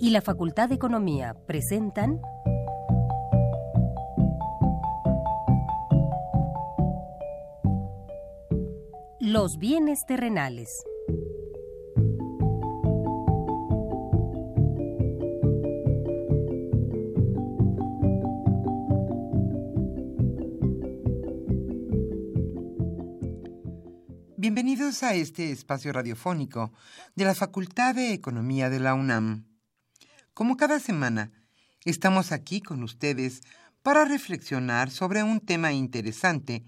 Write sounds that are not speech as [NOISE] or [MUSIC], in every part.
y la Facultad de Economía presentan Los bienes terrenales. Bienvenidos a este espacio radiofónico de la Facultad de Economía de la UNAM. Como cada semana, estamos aquí con ustedes para reflexionar sobre un tema interesante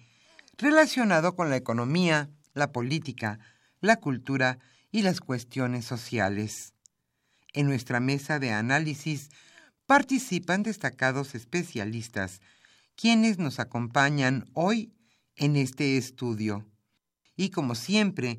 relacionado con la economía, la política, la cultura y las cuestiones sociales. En nuestra mesa de análisis participan destacados especialistas, quienes nos acompañan hoy en este estudio y como siempre,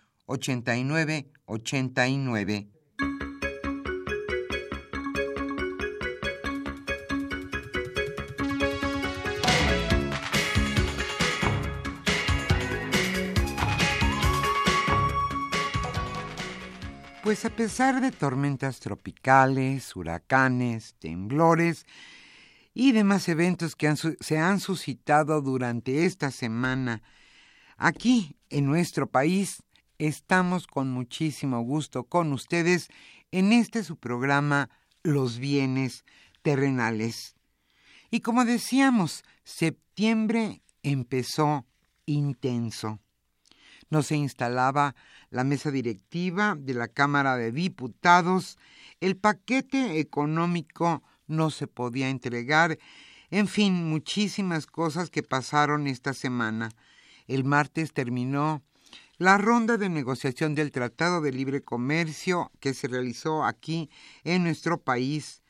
89 89. Pues a pesar de tormentas tropicales, huracanes, temblores y demás eventos que se han suscitado durante esta semana, aquí en nuestro país estamos con muchísimo gusto con ustedes en este su programa Los bienes terrenales. Y como decíamos, septiembre empezó intenso. No se instalaba la mesa directiva de la Cámara de Diputados, el paquete económico no se podía entregar, en fin, muchísimas cosas que pasaron esta semana. El martes terminó la ronda de negociación del Tratado de Libre Comercio que se realizó aquí en nuestro país,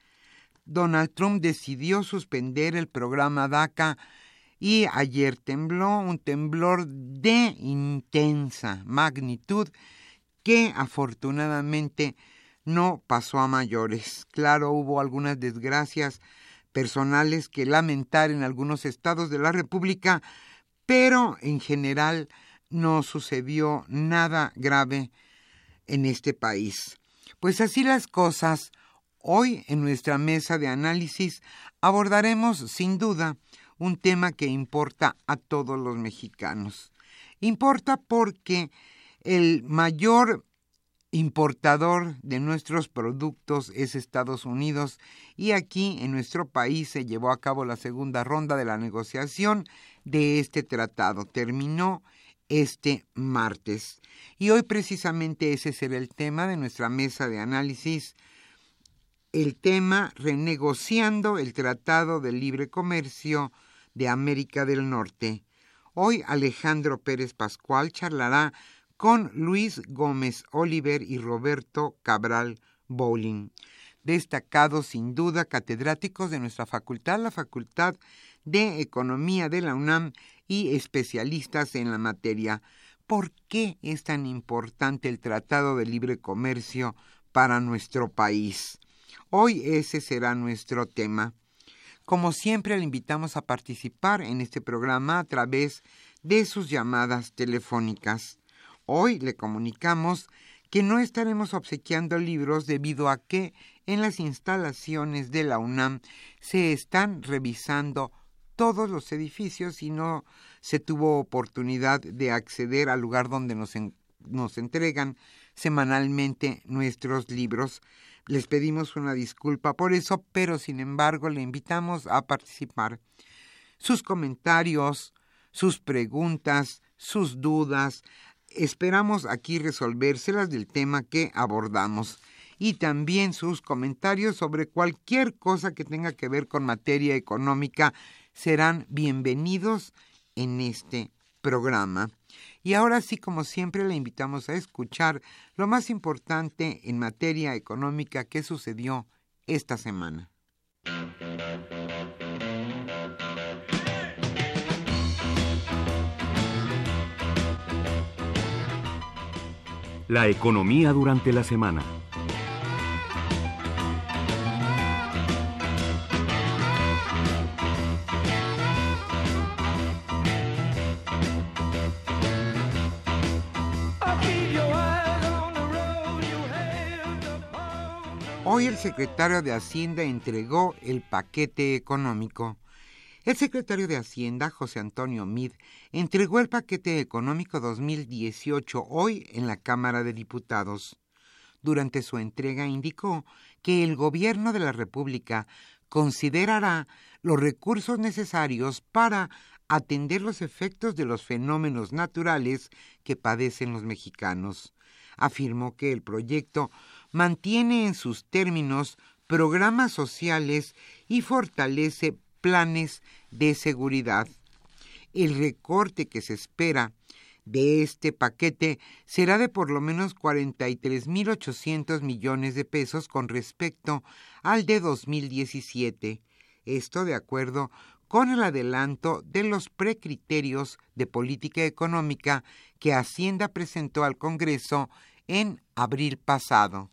Donald Trump decidió suspender el programa DACA y ayer tembló un temblor de intensa magnitud que afortunadamente no pasó a mayores. Claro, hubo algunas desgracias personales que lamentar en algunos estados de la República, pero en general no sucedió nada grave en este país. Pues así las cosas, hoy en nuestra mesa de análisis abordaremos sin duda un tema que importa a todos los mexicanos. Importa porque el mayor importador de nuestros productos es Estados Unidos y aquí en nuestro país se llevó a cabo la segunda ronda de la negociación de este tratado. Terminó este martes. Y hoy precisamente ese será el tema de nuestra mesa de análisis, el tema renegociando el Tratado de Libre Comercio de América del Norte. Hoy Alejandro Pérez Pascual charlará con Luis Gómez Oliver y Roberto Cabral Bowling, destacados sin duda catedráticos de nuestra facultad, la Facultad de Economía de la UNAM y especialistas en la materia. ¿Por qué es tan importante el Tratado de Libre Comercio para nuestro país? Hoy ese será nuestro tema. Como siempre, le invitamos a participar en este programa a través de sus llamadas telefónicas. Hoy le comunicamos que no estaremos obsequiando libros debido a que en las instalaciones de la UNAM se están revisando todos los edificios y no se tuvo oportunidad de acceder al lugar donde nos, nos entregan semanalmente nuestros libros. Les pedimos una disculpa por eso, pero sin embargo le invitamos a participar. Sus comentarios, sus preguntas, sus dudas, esperamos aquí resolvérselas del tema que abordamos y también sus comentarios sobre cualquier cosa que tenga que ver con materia económica serán bienvenidos en este programa. Y ahora sí, como siempre, le invitamos a escuchar lo más importante en materia económica que sucedió esta semana. La economía durante la semana. Hoy el secretario de Hacienda entregó el paquete económico. El secretario de Hacienda, José Antonio Mid, entregó el paquete económico 2018 hoy en la Cámara de Diputados. Durante su entrega indicó que el Gobierno de la República considerará los recursos necesarios para atender los efectos de los fenómenos naturales que padecen los mexicanos. Afirmó que el proyecto mantiene en sus términos programas sociales y fortalece planes de seguridad. El recorte que se espera de este paquete será de por lo menos 43.800 millones de pesos con respecto al de 2017. Esto de acuerdo con el adelanto de los precriterios de política económica que Hacienda presentó al Congreso en abril pasado.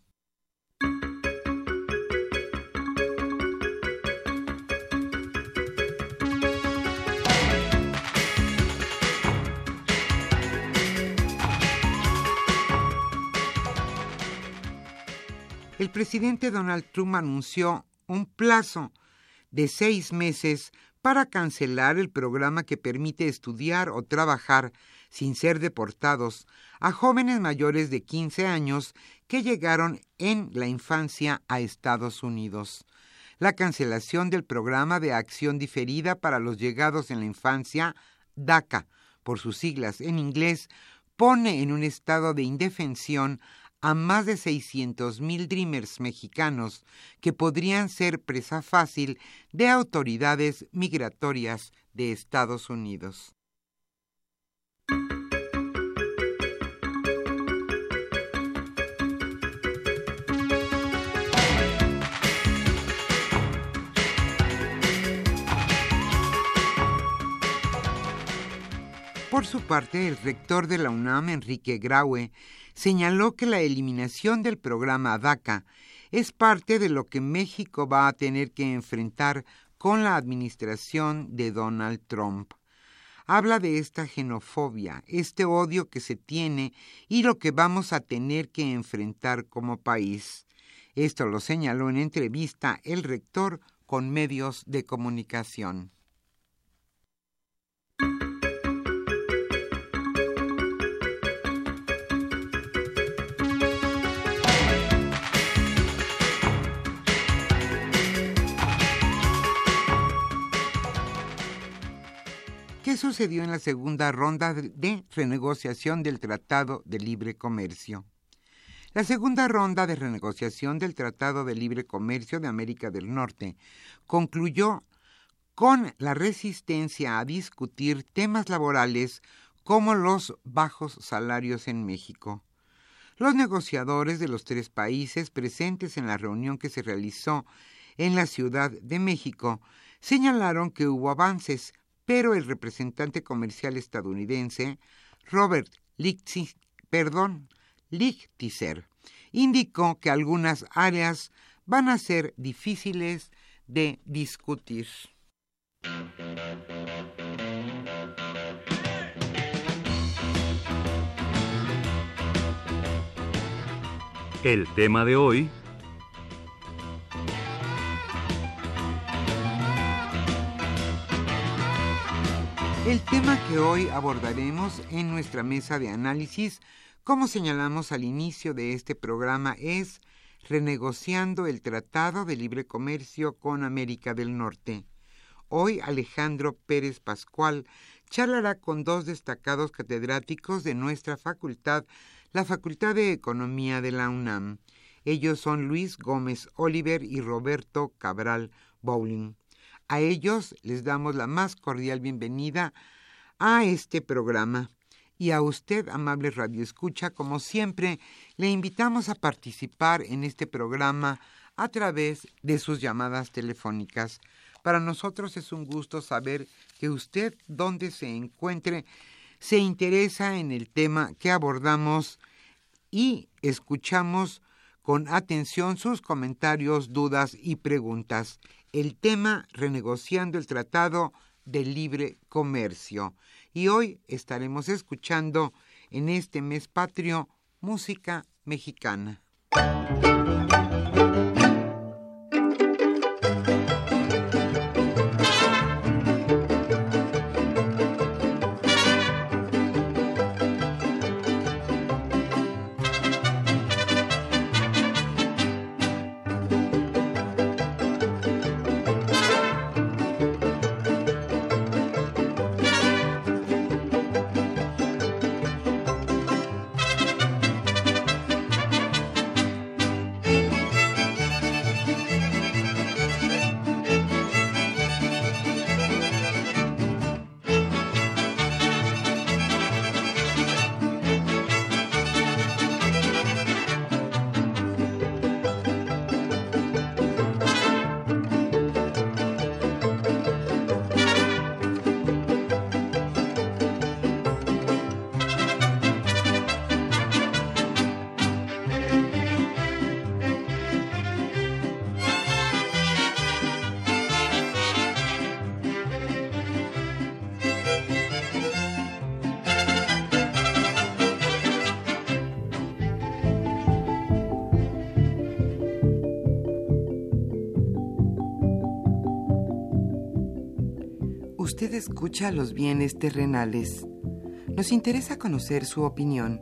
El presidente Donald Trump anunció un plazo de seis meses para cancelar el programa que permite estudiar o trabajar sin ser deportados a jóvenes mayores de 15 años que llegaron en la infancia a Estados Unidos. La cancelación del programa de acción diferida para los llegados en la infancia, DACA, por sus siglas en inglés, pone en un estado de indefensión a más de 600.000 Dreamers mexicanos que podrían ser presa fácil de autoridades migratorias de Estados Unidos. Por su parte, el rector de la UNAM, Enrique Graue, señaló que la eliminación del programa DACA es parte de lo que México va a tener que enfrentar con la administración de Donald Trump. Habla de esta xenofobia, este odio que se tiene y lo que vamos a tener que enfrentar como país. Esto lo señaló en entrevista el rector con medios de comunicación. Sucedió en la segunda ronda de renegociación del Tratado de Libre Comercio? La segunda ronda de renegociación del Tratado de Libre Comercio de América del Norte concluyó con la resistencia a discutir temas laborales como los bajos salarios en México. Los negociadores de los tres países presentes en la reunión que se realizó en la Ciudad de México señalaron que hubo avances, pero el representante comercial estadounidense, Robert Lichtiser, indicó que algunas áreas van a ser difíciles de discutir. El tema de hoy El tema que hoy abordaremos en nuestra mesa de análisis, como señalamos al inicio de este programa, es renegociando el Tratado de Libre Comercio con América del Norte. Hoy Alejandro Pérez Pascual charlará con dos destacados catedráticos de nuestra facultad, la Facultad de Economía de la UNAM. Ellos son Luis Gómez Oliver y Roberto Cabral Bowling. A ellos les damos la más cordial bienvenida a este programa. Y a usted, amable Radio Escucha, como siempre, le invitamos a participar en este programa a través de sus llamadas telefónicas. Para nosotros es un gusto saber que usted, donde se encuentre, se interesa en el tema que abordamos y escuchamos con atención sus comentarios, dudas y preguntas. El tema renegociando el Tratado de Libre Comercio. Y hoy estaremos escuchando en este mes patrio música mexicana. Escucha los bienes terrenales. Nos interesa conocer su opinión.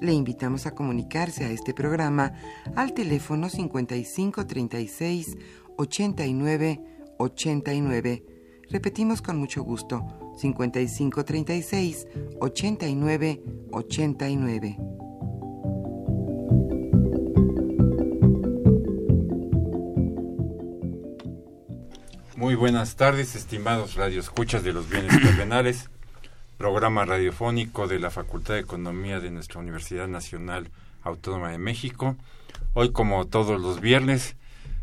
Le invitamos a comunicarse a este programa al teléfono 5536 89 89. Repetimos con mucho gusto, 5536 89 89. Muy buenas tardes, estimados radioescuchas de los bienes terrenales, [CLEARS THROAT] programa radiofónico de la Facultad de Economía de nuestra Universidad Nacional Autónoma de México. Hoy, como todos los viernes,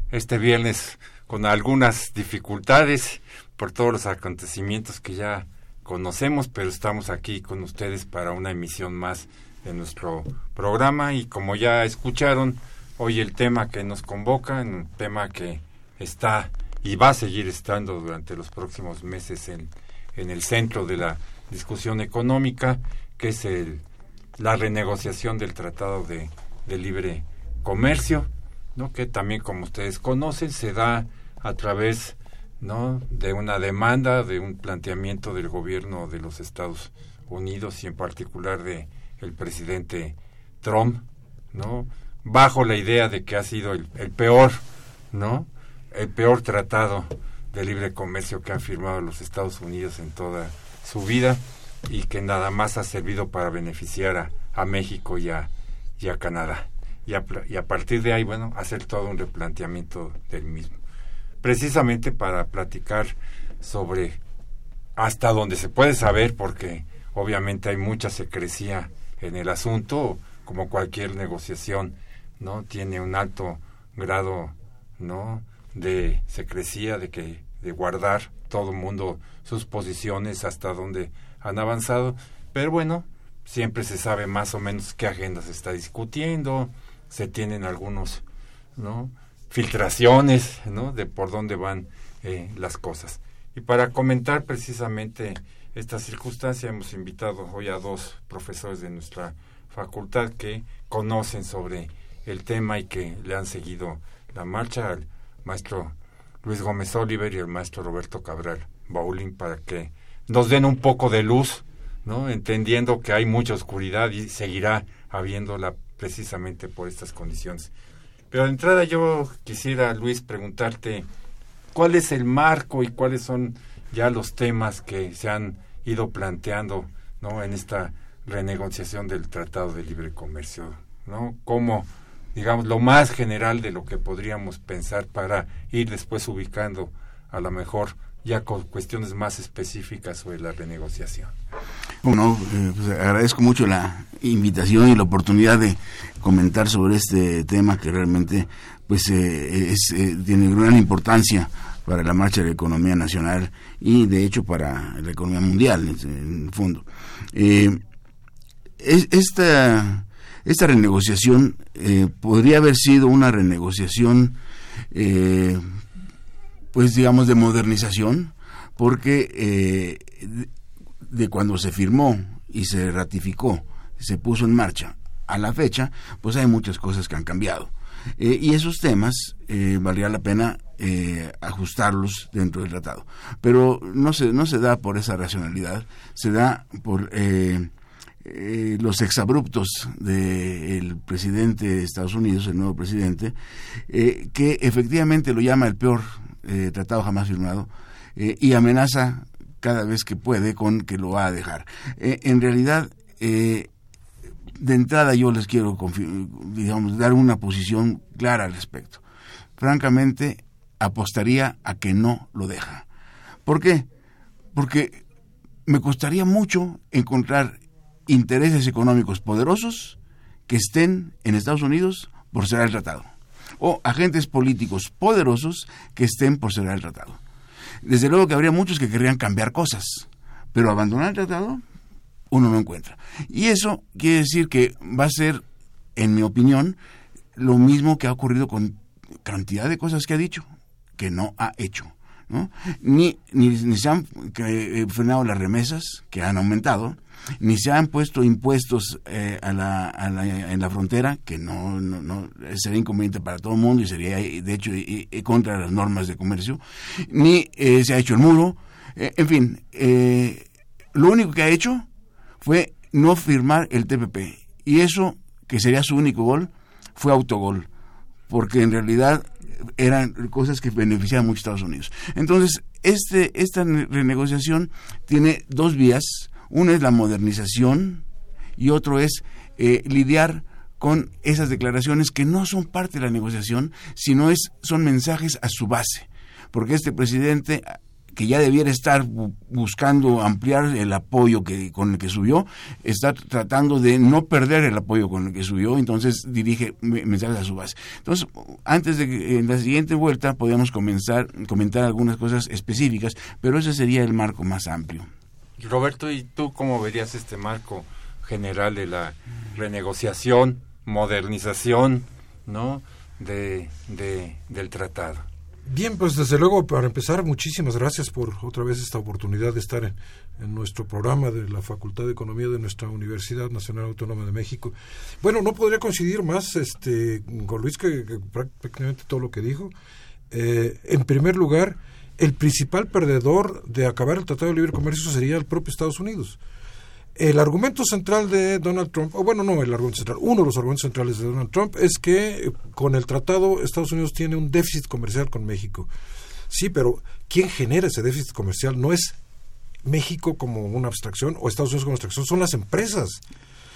este viernes con algunas dificultades por todos los acontecimientos que ya conocemos, pero estamos aquí con ustedes para una emisión más de nuestro programa y como ya escucharon, hoy el tema que nos convoca, un tema que está y va a seguir estando durante los próximos meses en, en el centro de la discusión económica, que es el, la renegociación del Tratado de, de Libre Comercio, ¿no? que también, como ustedes conocen, se da a través ¿no? de una demanda, de un planteamiento del gobierno de los Estados Unidos y en particular de el presidente Trump, ¿no? bajo la idea de que ha sido el, el peor ¿no? El peor tratado de libre comercio que han firmado los Estados Unidos en toda su vida y que nada más ha servido para beneficiar a, a México y a, y a Canadá. Y a, partir de ahí, bueno, hacer todo un replanteamiento del mismo. Precisamente para platicar sobre hasta donde se puede saber, porque obviamente hay mucha secrecía en el asunto, como cualquier negociación, ¿no? Tiene un alto grado, ¿no? De secrecía, de que de guardar todo el mundo sus posiciones hasta donde han avanzado, pero bueno, siempre se sabe más o menos qué agenda se está discutiendo, se tienen algunos, ¿no? filtraciones, ¿no? de por dónde van eh, las cosas. Y para comentar precisamente esta circunstancia hemos invitado hoy a dos profesores de nuestra facultad que conocen sobre el tema y que le han seguido la marcha al maestro Luis Gómez Oliver y el maestro Roberto Cabral Bowling para que nos den un poco de luz, ¿no? entendiendo que hay mucha oscuridad y seguirá habiéndola precisamente por estas condiciones. Pero de entrada yo quisiera, Luis, preguntarte cuál es el marco y cuáles son ya los temas que se han ido planteando ¿no? en esta renegociación del Tratado de Libre Comercio, ¿no? Como, digamos, lo más general de lo que podríamos pensar para ir después ubicando a lo mejor ya con cuestiones más específicas sobre la renegociación. Bueno, eh, pues agradezco mucho la invitación y la oportunidad de comentar sobre este tema que realmente pues eh, es, eh, tiene gran importancia para la marcha de la economía nacional y de hecho para la economía mundial en, el fondo. esta, esta renegociación podría haber sido una renegociación pues digamos de modernización porque de cuando se firmó y se ratificó, se puso en marcha a la fecha, pues hay muchas cosas que han cambiado. Eh, y esos temas eh, valdría la pena eh, ajustarlos dentro del tratado. Pero no se, no se da por esa racionalidad, se da por los exabruptos del presidente de Estados Unidos, el nuevo presidente, que efectivamente lo llama el peor tratado jamás firmado y amenaza cada vez que puede con que lo va a dejar. Eh, en realidad, eh, de entrada yo les quiero dar una posición clara al respecto. Francamente, apostaría a que no lo deja. ¿Por qué? Porque me costaría mucho encontrar intereses económicos poderosos que estén en Estados Unidos por cerrar el tratado. O agentes políticos poderosos que estén por cerrar el tratado. Desde luego que habría muchos que querrían cambiar cosas, pero abandonar el tratado uno no encuentra. Y eso quiere decir que va a ser, en mi opinión, lo mismo que ha ocurrido con cantidad de cosas que ha dicho, que no ha hecho. ¿no? Ni, ni, ni se han eh, frenado las remesas, que han aumentado, ni se han puesto impuestos eh, en la frontera, que no, no, no, sería inconveniente para todo el mundo y sería, de hecho, contra las normas de comercio, ni eh, se ha hecho el muro. Eh, en fin, lo único que ha hecho fue no firmar el TPP. Y eso, que sería su único gol, fue autogol, porque en realidad eran cosas que beneficiaban mucho a Estados Unidos. Entonces, este, esta renegociación tiene dos vías uno es la modernización y otro es eh, lidiar con esas declaraciones que no son parte de la negociación, sino es, son mensajes a su base. Porque este presidente que ya debiera estar buscando ampliar el apoyo que, con el que subió, está tratando de no perder el apoyo con el que subió, entonces dirige mensajes a su base. Entonces, antes de que en la siguiente vuelta podamos comenzar, comentar algunas cosas específicas, pero ese sería el marco más amplio. Roberto, ¿y tú cómo verías este marco general de la renegociación, modernización, ¿no? De, del tratado. Bien, pues desde luego, para empezar, muchísimas gracias por otra vez esta oportunidad de estar en, en, nuestro programa de la Facultad de Economía de nuestra Universidad Nacional Autónoma de México. Bueno, no podría coincidir más este, con Luis que, prácticamente todo lo que dijo. Eh, en primer lugar, el principal perdedor de acabar el Tratado de Libre Comercio sería el propio Estados Unidos. El argumento central de Donald Trump, o bueno, no el argumento central, uno de los argumentos centrales de Donald Trump es que eh, con el tratado Estados Unidos tiene un déficit comercial con México. Sí, pero ¿quién genera ese déficit comercial? No es México como una abstracción o Estados Unidos como abstracción, son las empresas,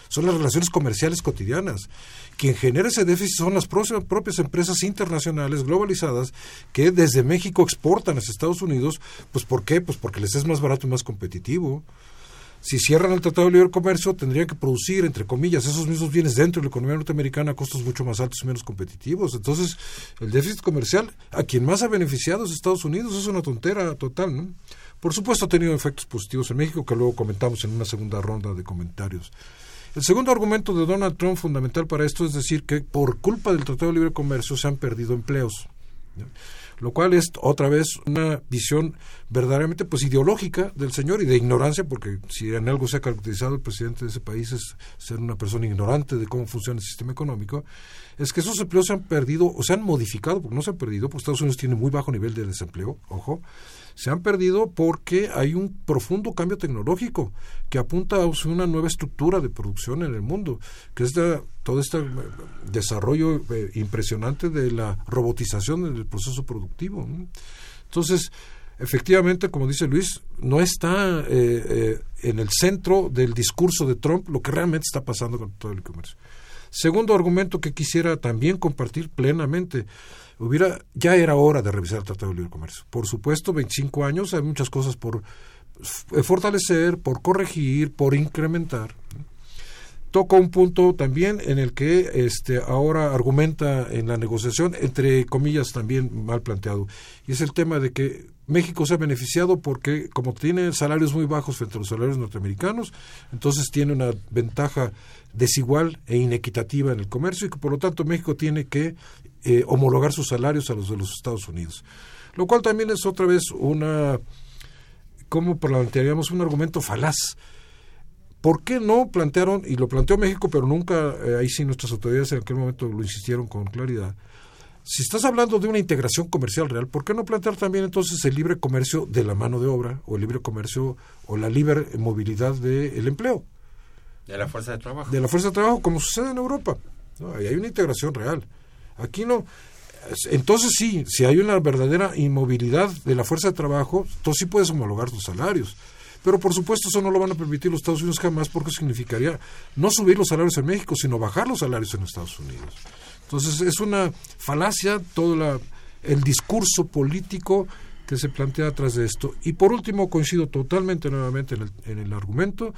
son las relaciones comerciales cotidianas. Quien genera ese déficit son las propias empresas internacionales globalizadas que desde México exportan a Estados Unidos. Pues ¿por qué? Pues porque les es más barato y más competitivo. Si cierran el Tratado de Libre Comercio, tendrían que producir, entre comillas, esos mismos bienes dentro de la economía norteamericana a costos mucho más altos y menos competitivos. Entonces, el déficit comercial, a quien más ha beneficiado es Estados Unidos, es una tontera total, ¿no? Por supuesto, ha tenido efectos positivos en México, que luego comentamos en una segunda ronda de comentarios. El segundo argumento de Donald Trump fundamental para esto es decir que por culpa del Tratado de Libre Comercio se han perdido empleos, lo cual es otra vez una visión verdaderamente pues ideológica del señor y de ignorancia, porque si en algo se ha caracterizado el presidente de ese país es ser una persona ignorante de cómo funciona el sistema económico, es que esos empleos se han perdido o se han modificado, porque no se han perdido, porque Estados Unidos tiene muy bajo nivel de desempleo, ojo, se han perdido porque hay un profundo cambio tecnológico que apunta a una nueva estructura de producción en el mundo, que es todo este eh, desarrollo eh, impresionante de la robotización del proceso productivo. Entonces, efectivamente, como dice Luis, no está eh, en el centro del discurso de Trump lo que realmente está pasando con todo el comercio. Segundo argumento que quisiera también compartir plenamente hubiera ya era hora de revisar el Tratado de Libre Comercio. Por supuesto, 25 años, hay muchas cosas por fortalecer, por corregir, por incrementar. Toca un punto también en el que este ahora argumenta en la negociación, entre comillas también mal planteado, y es el tema de que México se ha beneficiado porque como tiene salarios muy bajos frente a los salarios norteamericanos, entonces tiene una ventaja desigual e inequitativa en el comercio y que por lo tanto México tiene que eh, homologar sus salarios a los de los Estados Unidos. Lo cual también es otra vez una, ¿cómo plantearíamos? Un argumento falaz. ¿Por qué no plantearon, y lo planteó México, pero nunca, eh, ahí sí nuestras autoridades en aquel momento lo insistieron con claridad, si estás hablando de una integración comercial real, ¿por qué no plantear también entonces el libre comercio de la mano de obra o el libre comercio o la libre movilidad del empleo? De la fuerza de trabajo. De la fuerza de trabajo, como sucede en Europa. Ahí hay una integración real. Aquí no. Entonces sí, si hay una verdadera inmovilidad de la fuerza de trabajo, entonces sí puedes homologar tus salarios. Pero por supuesto eso no lo van a permitir los Estados Unidos jamás porque significaría no subir los salarios en México, sino bajar los salarios en Estados Unidos. Entonces es una falacia todo el discurso político que se plantea atrás de esto. Y por último, coincido totalmente nuevamente en el, en el argumento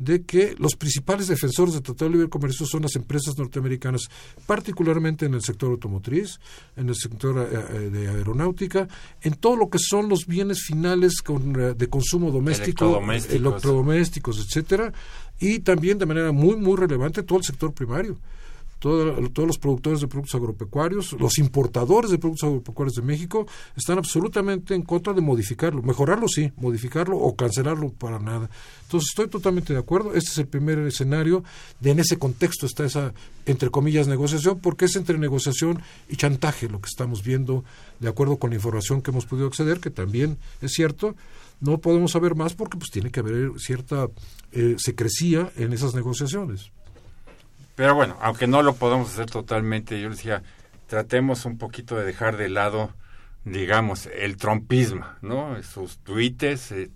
de que los principales defensores del Tratado de Libre Comercio son las empresas norteamericanas, particularmente en el sector automotriz, en el sector eh, eh, de aeronáutica, en todo lo que son los bienes finales eh, de consumo doméstico, electrodomésticos. electrodomésticos, etcétera, y también de manera muy muy relevante todo el sector primario todos los productores de productos agropecuarios, los importadores de productos agropecuarios de México están absolutamente en contra de modificarlo. Mejorarlo sí, modificarlo o cancelarlo para nada. Entonces estoy totalmente de acuerdo. Este es el primer escenario. De en ese contexto está esa, entre comillas, negociación, porque es entre negociación y chantaje lo que estamos viendo, de acuerdo con la información que hemos podido acceder, que también es cierto. No podemos saber más porque pues tiene que haber cierta eh, secrecía en esas negociaciones. Pero bueno, aunque no lo podemos hacer totalmente, yo les decía, tratemos un poquito de dejar de lado, digamos, el trompismo, ¿no? Sus tweets, eh,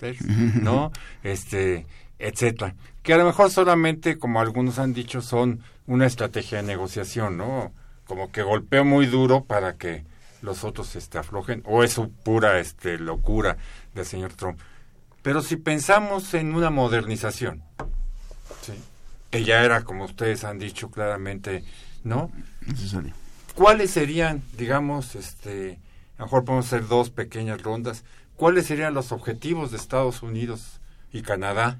[LAUGHS] ¿no? Este, etcétera. Que a lo mejor solamente, como algunos han dicho, son una estrategia de negociación, ¿no? Como que golpeo muy duro para que los otros se este, aflojen, o es su pura este, locura del señor Trump. Pero si pensamos en una modernización, ¿sí? Que ya era, como ustedes han dicho claramente, ¿no? Necesario. ¿Cuáles serían, digamos, este, a lo mejor podemos hacer dos pequeñas rondas, cuáles serían los objetivos de Estados Unidos y Canadá,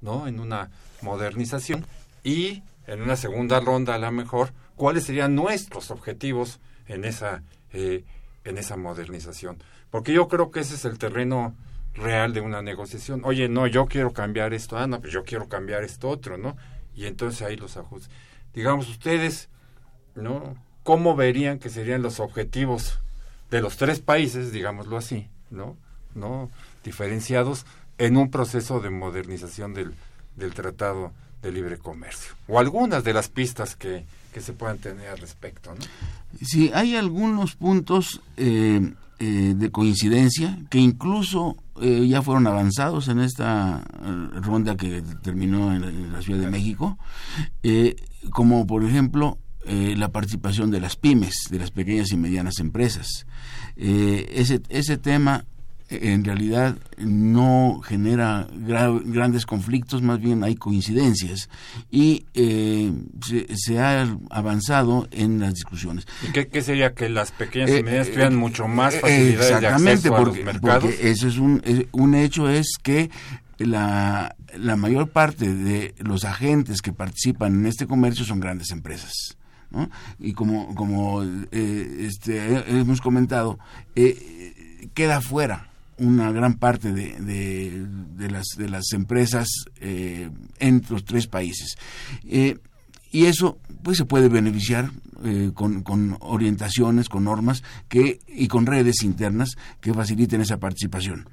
¿no? En una modernización y en una segunda ronda a lo mejor, cuáles serían nuestros objetivos en esa, eh, en esa modernización. Porque yo creo que ese es el terreno real de una negociación. Oye, no, yo quiero cambiar esto, ah, no, pues yo quiero cambiar esto otro, ¿no? Y entonces ahí los ajustes. Digamos ustedes, ¿no? ¿Cómo verían que serían los objetivos de los tres países, digámoslo así, ¿no? ¿No? Diferenciados en un proceso de modernización del, del Tratado de Libre Comercio. O algunas de las pistas que, que se puedan tener al respecto, ¿no? Sí, hay algunos puntos eh, eh, de coincidencia que incluso eh, ya fueron avanzados en esta eh, ronda que terminó en, la Ciudad de México, como por ejemplo la participación de las pymes, de las pequeñas y medianas empresas. ese, ese tema en realidad no genera grandes conflictos, más bien hay coincidencias y eh, se, ha avanzado en las discusiones. ¿Y qué, sería que las pequeñas y eh, medianas tuvieran eh, mucho más facilidades de acceso a los mercados? Porque eso es un, un hecho es que la, la mayor parte de los agentes que participan en este comercio son grandes empresas. ¿no? Y como, como este, hemos comentado, queda fuera una gran parte de, de, las, de las empresas eh, en los tres países. Eh, y eso pues se puede beneficiar eh, con, con, orientaciones, con normas que y con redes internas que faciliten esa participación.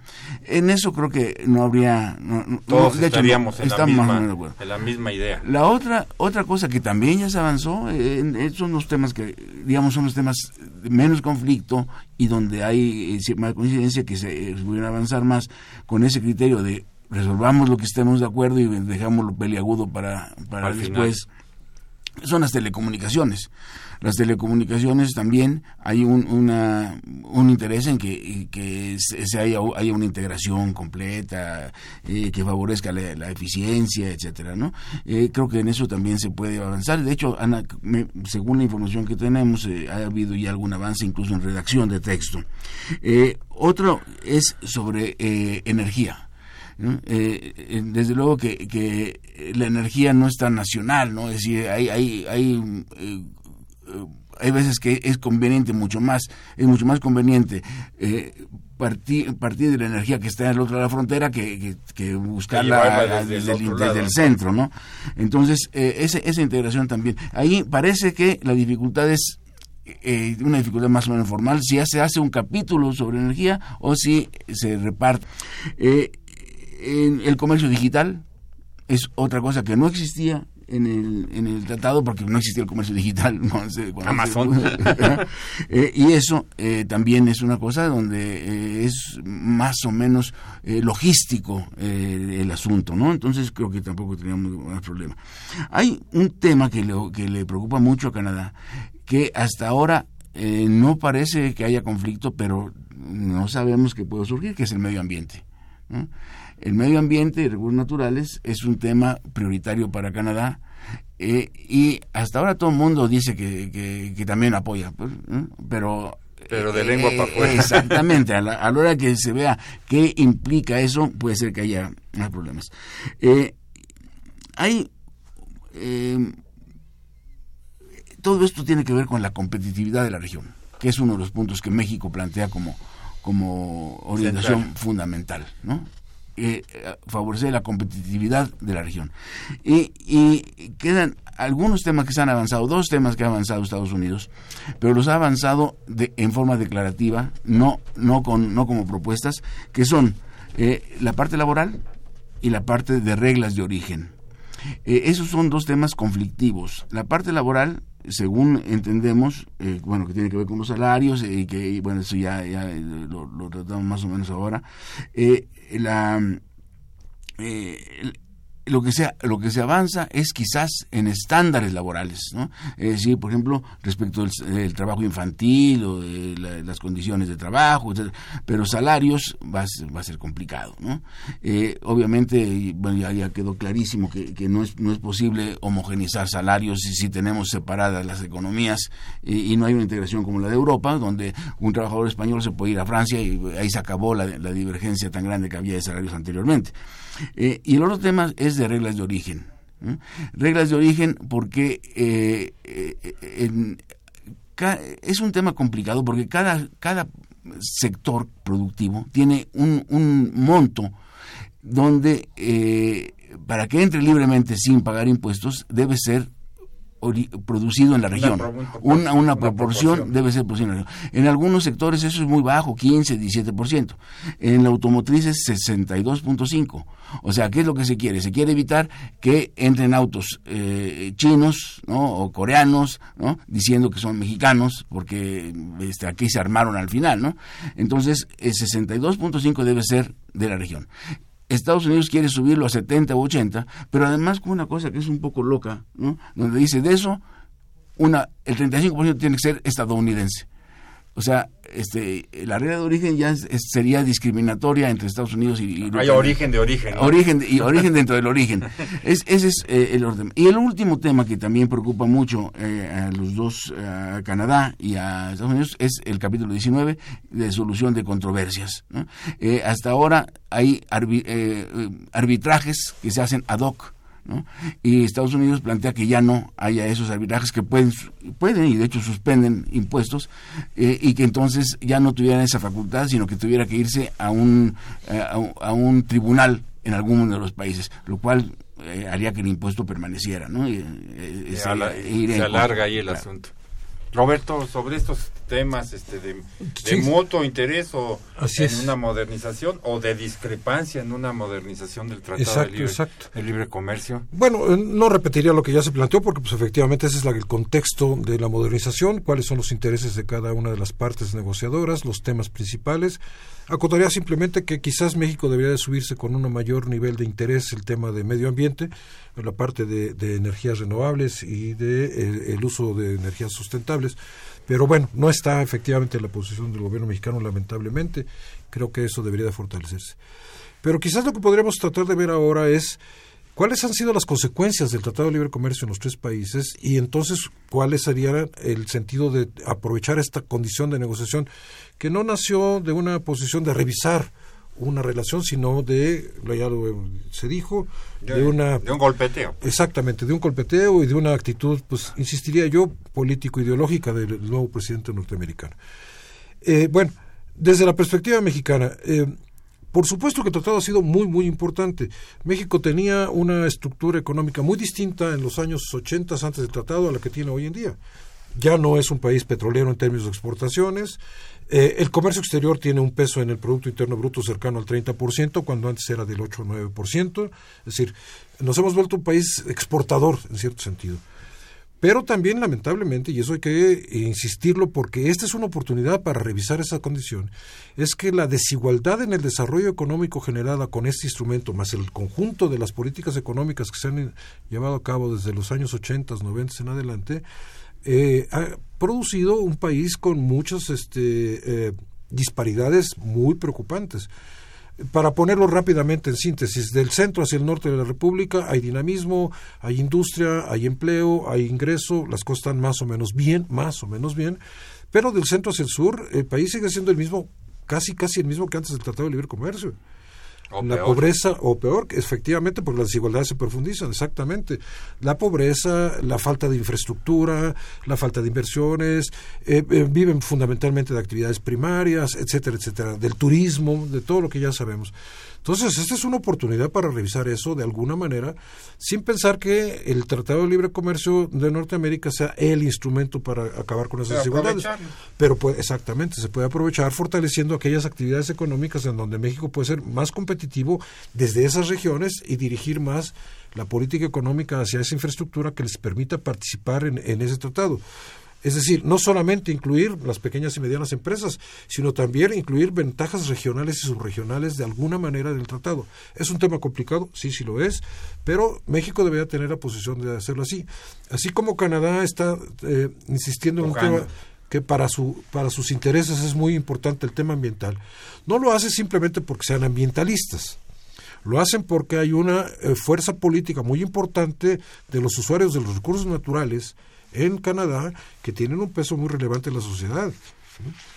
En eso creo que no habría... Todos estaríamos en, la misma, en, la misma, idea. La otra otra cosa que también ya se avanzó eh, son los temas que, digamos, son los temas de menos conflicto y donde hay eh, más coincidencia que se eh, pudieran avanzar más con ese criterio de resolvamos lo que estemos de acuerdo y dejamos lo peliagudo para, para después son las telecomunicaciones. Las telecomunicaciones también hay un, una, un interés en que, que se haya, haya, una integración completa, eh, que favorezca la, eficiencia, etcétera, ¿no? Eh, creo que en eso también se puede avanzar. De hecho, Ana, según la información que tenemos, eh, ha habido ya algún avance incluso en redacción de texto. otro es sobre energía. Eh, desde luego que, que, la energía no es tan nacional, ¿no? Es decir, hay, hay, hay, eh, hay veces que es conveniente mucho más, es mucho más conveniente eh, partir, partir de la energía que está en el otro de la frontera que, que, buscarla desde, el, centro, ¿no? Entonces, eh, esa, esa integración también. Ahí parece que la dificultad es eh, una dificultad más o menos formal, si ya se hace un capítulo sobre energía o si se reparte. Eh, en el comercio digital es otra cosa que no existía en el, en el tratado porque no existía el comercio digital. [LAUGHS] Amazon. [LAUGHS] Eh, y eso eh, también es una cosa donde eh, es más o menos logístico el asunto, ¿no? Entonces creo que tampoco teníamos más problema. Hay un tema que le, que le preocupa mucho a Canadá, que hasta ahora no parece que haya conflicto, pero no sabemos que puede surgir, que es el medio ambiente. ¿no? El medio ambiente y recursos naturales es un tema prioritario para Canadá eh, y hasta ahora todo el mundo dice que, que, también apoya, pues, pero pero de lengua para afuera. Exactamente, a la, hora que se vea qué implica eso, puede ser que haya más problemas. Eh, hay. Eh, todo esto tiene que ver con la competitividad de la región, que es uno de los puntos que México plantea como, como orientación fundamental. ¿no? Eh, favorecer la competitividad de la región. Y, quedan algunos temas que se han avanzado, dos temas que ha avanzado Estados Unidos, pero los ha avanzado de, en forma declarativa, no, no, con, no como propuestas, que son eh, la parte laboral y la parte de reglas de origen. Eh, esos son dos temas conflictivos. La parte laboral según entendemos, eh, bueno, que tiene que ver con los salarios y que, bueno, eso ya, lo, lo, tratamos más o menos ahora, eh, la, eh, lo que se lo que se avanza es quizás en estándares laborales, ¿no? Es decir, por ejemplo, respecto del, trabajo infantil o de las condiciones de trabajo, pero salarios va a, va a ser complicado, ¿no? Eh, obviamente, bueno, ya, quedó clarísimo que, que, no es no es posible homogenizar salarios si, si tenemos separadas las economías y, no hay una integración como la de Europa, donde un trabajador español se puede ir a Francia y ahí se acabó la, la divergencia tan grande que había de salarios anteriormente. Eh, y el otro tema es de reglas de origen. Reglas de origen porque eh, eh, es un tema complicado porque cada, cada sector productivo tiene un, un monto donde para que entre libremente sin pagar impuestos debe ser producido en la región. Una, una, proporción, debe ser producida en la región. En algunos sectores eso es muy bajo, 15, 17%. En la automotriz es 62.5%. O sea, ¿qué es lo que se quiere? Se quiere evitar que entren autos eh, chinos ¿no? o coreanos ¿no? diciendo que son mexicanos, porque este, aquí se armaron al final. ¿no? Entonces, el 62.5 debe ser de la región. Estados Unidos quiere subirlo a 70 o 80, pero además con una cosa que es un poco loca, ¿no? donde dice de eso, una, el 35% tiene que ser estadounidense. O sea, este, la regla de origen ya sería discriminatoria entre Estados Unidos y, y Hay origen de origen. Origen y [LAUGHS] origen dentro del origen. Es, ese es eh, el orden. Y el último tema que también preocupa mucho eh, a los dos, a Canadá y a Estados Unidos, es el capítulo 19 de solución de controversias. Eh, hasta ahora hay arbitrajes que se hacen ad hoc ¿no? Y Estados Unidos plantea que ya no haya esos arbitrajes que pueden, pueden y de hecho suspenden impuestos eh, y que entonces ya no tuvieran esa facultad, sino que tuviera que irse a un, eh, a, un tribunal en alguno de los países, lo cual eh, haría que el impuesto permaneciera, ¿no? Y, se, alarga ahí el asunto. Roberto, sobre estos temas este, de, mutuo interés o en una modernización o de discrepancia en una modernización del Tratado de, libre, Comercio. Bueno, eh, no repetiría lo que ya se planteó porque pues efectivamente ese es el contexto de la modernización, cuáles son los intereses de cada una de las partes negociadoras, los temas principales. Acotaría simplemente que quizás México debería de subirse con un mayor nivel de interés el tema de medio ambiente, la parte de, energías renovables y de eh, el uso de energías sustentables. Pero bueno, no está efectivamente en la posición del gobierno mexicano, lamentablemente. Creo que eso debería de fortalecerse. Pero quizás lo que podríamos tratar de ver ahora es cuáles han sido las consecuencias del Tratado de Libre Comercio en los tres países y entonces cuáles sería el sentido de aprovechar esta condición de negociación que no nació de una posición de revisar una relación, sino de, ya lo, se dijo, de, una... De un golpeteo. Exactamente, de un golpeteo y de una actitud, pues, insistiría yo, político-ideológica del nuevo presidente norteamericano. Eh, bueno, desde la perspectiva mexicana, eh, por supuesto que el tratado ha sido muy, muy importante. México tenía una estructura económica muy distinta en los años 80 antes del tratado a la que tiene hoy en día. Ya no es un país petrolero en términos de exportaciones, eh, el comercio exterior tiene un peso en el Producto Interno Bruto cercano al 30%, cuando antes era del 8 o 9%. Es decir, nos hemos vuelto un país exportador, en cierto sentido. Pero también, lamentablemente, y eso hay que insistirlo porque esta es una oportunidad para revisar esa condición, es que la desigualdad en el desarrollo económico generada con este instrumento, más el conjunto de las políticas económicas que se han llevado a cabo desde los años 80, 90 en adelante, eh, ha producido un país con muchas este, eh, disparidades muy preocupantes. Para ponerlo rápidamente en síntesis, del centro hacia el norte de la República hay dinamismo, hay industria, hay empleo, hay ingreso, las cosas están más o menos bien, más o menos bien, pero del centro hacia el sur el país sigue siendo el mismo, casi casi el mismo que antes del Tratado de Libre Comercio la pobreza, o peor, efectivamente, porque las desigualdades se profundizan, exactamente. La pobreza, la falta de infraestructura, la falta de inversiones, eh, eh, viven fundamentalmente de actividades primarias, etcétera, etcétera, del turismo, de todo lo que ya sabemos. Entonces, esta es una oportunidad para revisar eso de alguna manera, sin pensar que el Tratado de Libre Comercio de Norteamérica sea el instrumento para acabar con esas desigualdades. Pero pues, exactamente, se puede aprovechar fortaleciendo aquellas actividades económicas en donde México puede ser más competitivo desde esas regiones y dirigir más la política económica hacia esa infraestructura que les permita participar en ese tratado. Es decir, no solamente incluir las pequeñas y medianas empresas, sino también incluir ventajas regionales y subregionales de alguna manera del tratado. Es un tema complicado, sí, sí lo es, pero México debería tener la posición de hacerlo así. Así como Canadá está eh, insistiendo en un tema que para, su, para sus intereses es muy importante el tema ambiental. No lo hace simplemente porque sean ambientalistas. Lo hacen porque hay una eh, fuerza política muy importante de los usuarios de los recursos naturales en Canadá que tienen un peso muy relevante en la sociedad.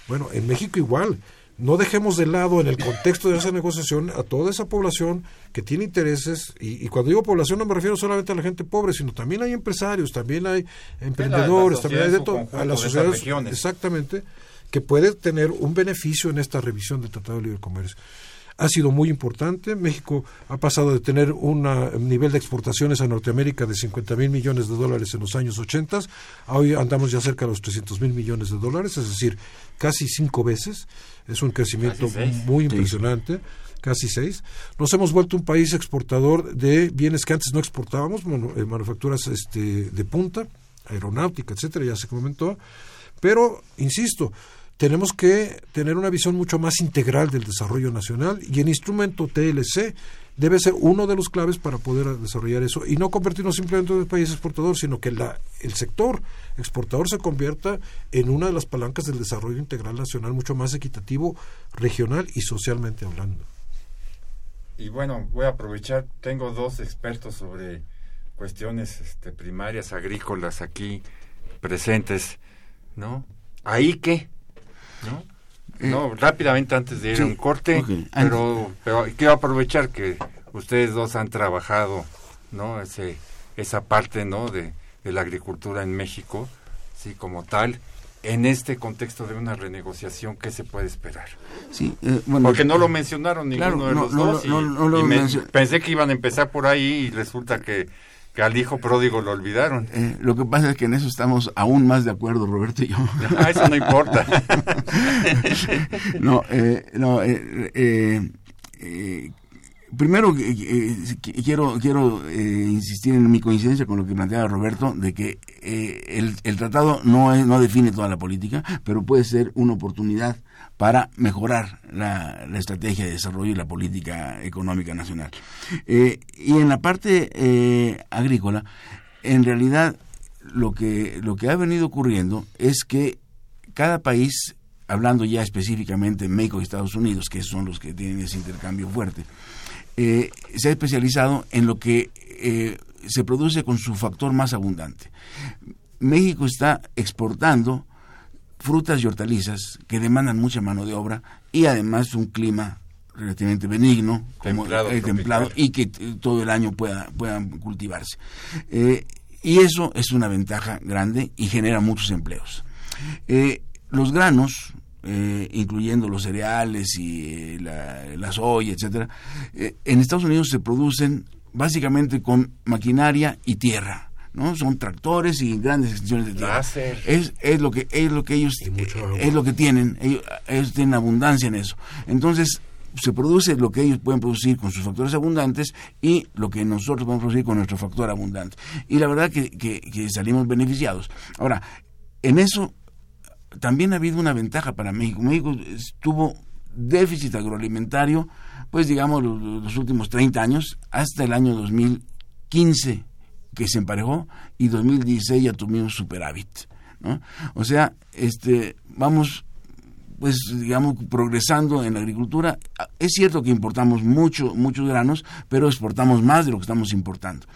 Bueno, en México igual. No dejemos de lado en el contexto de esa negociación a toda esa población que tiene intereses, y, cuando digo población no me refiero solamente a la gente pobre, sino también hay empresarios, también hay emprendedores, también hay de todo, a las sociedades, exactamente, que puede tener un beneficio en esta revisión del Tratado de Libre Comercio ha sido muy importante. México ha pasado de tener un nivel de exportaciones a Norteamérica de 50 mil millones de dólares en los años 80, hoy andamos ya cerca de los 300 mil millones de dólares, es decir, casi cinco veces. Es un crecimiento muy impresionante. casi seis. Nos hemos vuelto un país exportador de bienes que antes no exportábamos, eh, manufacturas este, de punta, aeronáutica, etcétera, ya se comentó. Pero, insisto, tenemos que tener una visión mucho más integral del desarrollo nacional y el instrumento TLC debe ser uno de los claves para poder desarrollar eso y no convertirnos simplemente en un país exportador, sino que la, el sector exportador se convierta en una de las palancas del desarrollo integral nacional mucho más equitativo, regional y socialmente hablando. Y bueno, voy a aprovechar, tengo dos expertos sobre cuestiones este, primarias agrícolas aquí presentes, ¿no? ¿Ahí qué? ¿No? Eh, no, rápidamente antes de ir a un corte, pero, pero quiero aprovechar que ustedes dos han trabajado no ese esa parte no de, de la agricultura en México sí como tal en este contexto de una renegociación qué se puede esperar Sí, eh, bueno, porque no lo mencionaron ninguno Claro, de los no, dos y, no, no lo y me- mencio- pensé que iban a empezar por ahí y resulta que, que al hijo pródigo lo olvidaron eh, lo que pasa es que en eso estamos aún más de acuerdo, Roberto y yo. Ah, eso no importa [LAUGHS] no, eh, no, eh, eh, eh, primero eh, eh, qu- quiero quiero eh, insistir en mi coincidencia con lo que planteaba Roberto de que eh, el, tratado no es- no define toda la política, pero puede ser una oportunidad para mejorar la, la estrategia de desarrollo y la política económica nacional. Eh, y en la parte agrícola, en realidad lo que lo que ha venido ocurriendo es que cada país, hablando ya específicamente México y Estados Unidos, que son los que tienen ese intercambio fuerte, eh, se ha especializado en lo que eh, se produce con su factor más abundante. México está exportando frutas y hortalizas que demandan mucha mano de obra y además un clima relativamente benigno, como Templado, templado y que todo el año pueda, puedan cultivarse. Eh, y eso es una ventaja grande y genera muchos empleos. Eh, los granos, eh, incluyendo los cereales y eh, la, la soya, etcétera, eh, en Estados Unidos se producen básicamente con maquinaria y tierra. ¿no? Son tractores y grandes extensiones de tierra. Es, es lo que es lo que ellos eh, es lo que tienen ellos, ellos tienen abundancia en eso entonces se produce lo que ellos pueden producir con sus factores abundantes y lo que nosotros podemos producir con nuestro factor abundante y la verdad que, que- que salimos beneficiados ahora en eso también ha habido una ventaja para México México tuvo déficit agroalimentario pues digamos los, los últimos 30 años hasta el año 2015 que se emparejó y 2016 ya tuvimos superávit ¿no? o sea este vamos pues digamos progresando en la agricultura es cierto que importamos mucho muchos granos pero exportamos más de lo que estamos importando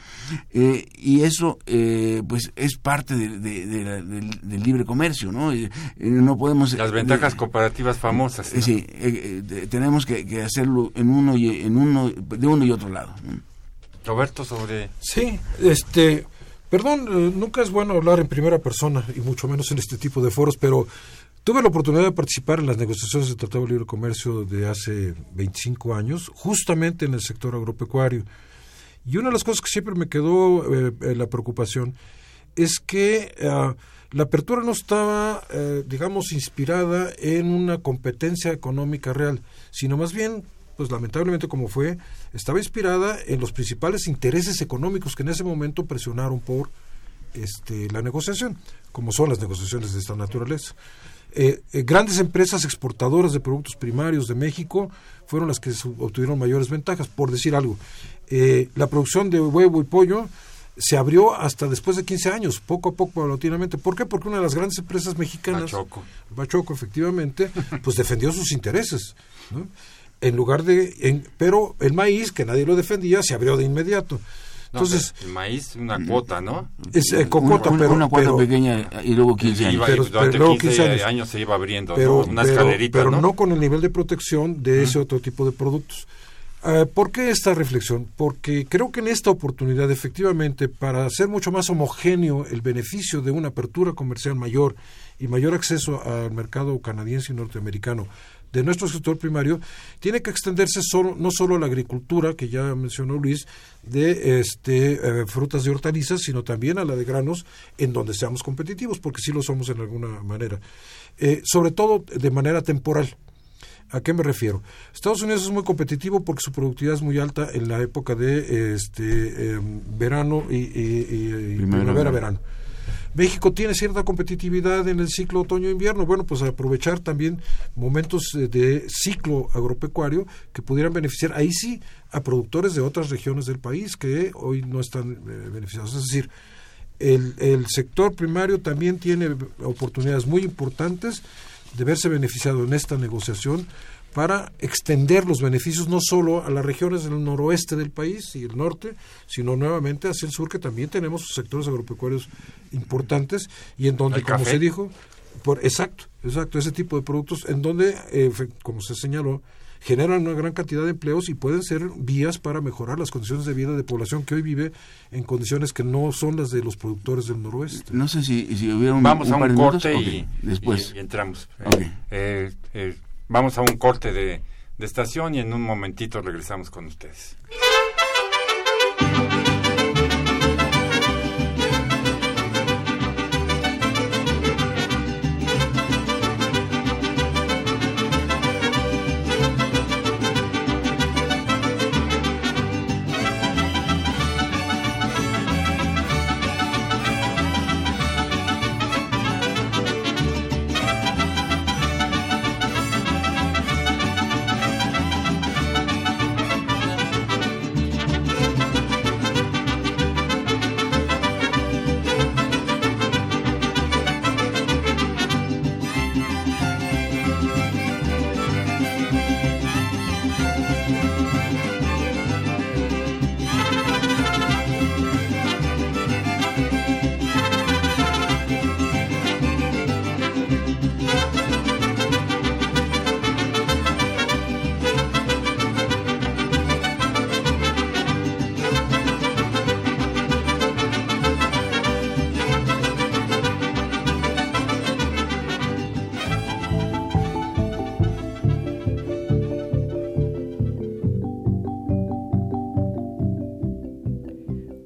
Eh, y eso eh, pues es parte de- de- del, del libre comercio no Eh, eh, no podemos las ventajas de- comparativas famosas eh, ¿no? sí eh, eh, tenemos que, que hacerlo en uno y en uno de uno y otro lado. Roberto sobre Sí, este, perdón, eh, nunca es bueno hablar en primera persona y mucho menos en este tipo de foros, pero tuve la oportunidad de participar en las negociaciones del Tratado de Libre Comercio de hace 25 años, justamente en el sector agropecuario. Y una de las cosas que siempre me quedó eh, eh, la preocupación es que ah, la apertura no estaba, eh, digamos, inspirada en una competencia económica real, sino más bien, pues lamentablemente como fue, estaba inspirada en los principales intereses económicos que en ese momento presionaron por este, la negociación, como son las negociaciones de esta naturaleza. Eh, eh, grandes empresas exportadoras de productos primarios de México fueron las que obtuvieron mayores ventajas. Por decir algo, eh, la producción de huevo y pollo se abrió hasta después de 15 años, poco a poco, paulatinamente. ¿Por qué? Porque una de las grandes empresas mexicanas, Bachoco. Bachoco, efectivamente, pues defendió sus intereses. ¿no? En lugar de. en- pero el maíz, que nadie lo defendía, se abrió de inmediato. Entonces, el maíz una cuota no es eh, cocota, una, pero. una cuota pero- pequeña y luego 15 años Iba- Pero- durante pero luego 15, 15 años. años. se iba abriendo pero, ¿no? una pero- escalerita pero ¿no? no con el nivel de protección de ese otro tipo de productos. Ah, ¿Por qué esta reflexión? Porque creo que en esta oportunidad, efectivamente, para hacer mucho más homogéneo el beneficio de una apertura comercial mayor y mayor acceso al mercado canadiense y norteamericano de nuestro sector primario, tiene que extenderse solo, no solo a la agricultura, que ya mencionó Luis, de este, eh, frutas y hortalizas, sino también a la de granos, en donde seamos competitivos, porque sí lo somos en alguna manera. Eh, sobre todo de manera temporal. ¿A qué me refiero? Estados Unidos es muy competitivo porque su productividad es muy alta en la época de este em, verano y, y- y- y Primavera, primavera-verano. México tiene cierta competitividad en el ciclo otoño-invierno. Bueno, pues aprovechar también momentos de ciclo agropecuario que pudieran beneficiar, ahí sí, a productores de otras regiones del país que hoy no están eh, beneficiados. Es decir, el sector primario también tiene oportunidades muy importantes de verse beneficiado en esta negociación para extender los beneficios no solo a las regiones del noroeste del país y el norte, sino nuevamente hacia el sur, que también tenemos sectores agropecuarios importantes y en donde, ¿El como se dijo, por exacto, exacto, ese tipo de productos, en donde, eh, como se señaló, generan una gran cantidad de empleos y pueden ser vías para mejorar las condiciones de vida de población que hoy vive en condiciones que no son las de los productores del noroeste. No sé si, si hubiera un, Vamos un a par un de corte minutos. y, después. y- y entramos. Ok. Eh, eh, eh, vamos a un corte de, de estación y en un momentito regresamos con ustedes.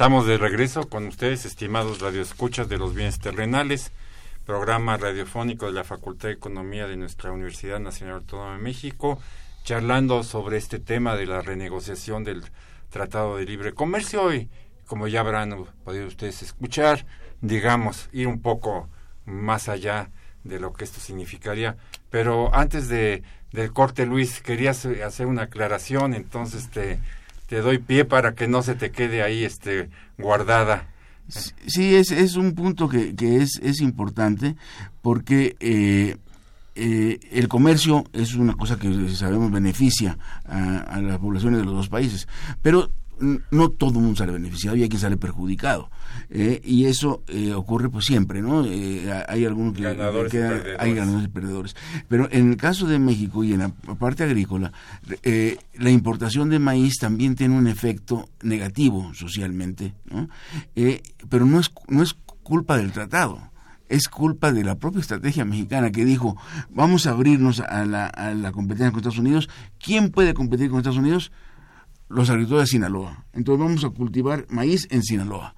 Estamos de regreso con ustedes, estimados radioescuchas de los bienes terrenales, programa radiofónico de la Facultad de Economía de nuestra Universidad Nacional Autónoma de México, charlando sobre este tema de la renegociación del Tratado de Libre Comercio y, como ya habrán podido ustedes escuchar, digamos, ir un poco más allá de lo que esto significaría. Pero antes de del corte, Luis, querías eh, hacer una aclaración, entonces te, te doy pie para que no se te quede ahí este guardada. Sí, es, es un punto que, que es, es importante porque eh, eh, el comercio es una cosa que sabemos beneficia a, a las poblaciones de los dos países, pero no todo el mundo sale beneficiado y hay quien sale perjudicado. Eh, y eso eh, ocurre pues siempre, ¿no? Eh, hay algunos que, Ganadores que hay ganadores y perdedores. Pero en el caso de México y en la parte agrícola, eh, la importación de maíz también tiene un efecto negativo socialmente, ¿no? Eh, pero no es, no es culpa del tratado. Es culpa de la propia estrategia mexicana que dijo, vamos a abrirnos a la, a la competencia con Estados Unidos. ¿Quién puede competir con Estados Unidos? Los agricultores de Sinaloa. Entonces vamos a cultivar maíz en Sinaloa.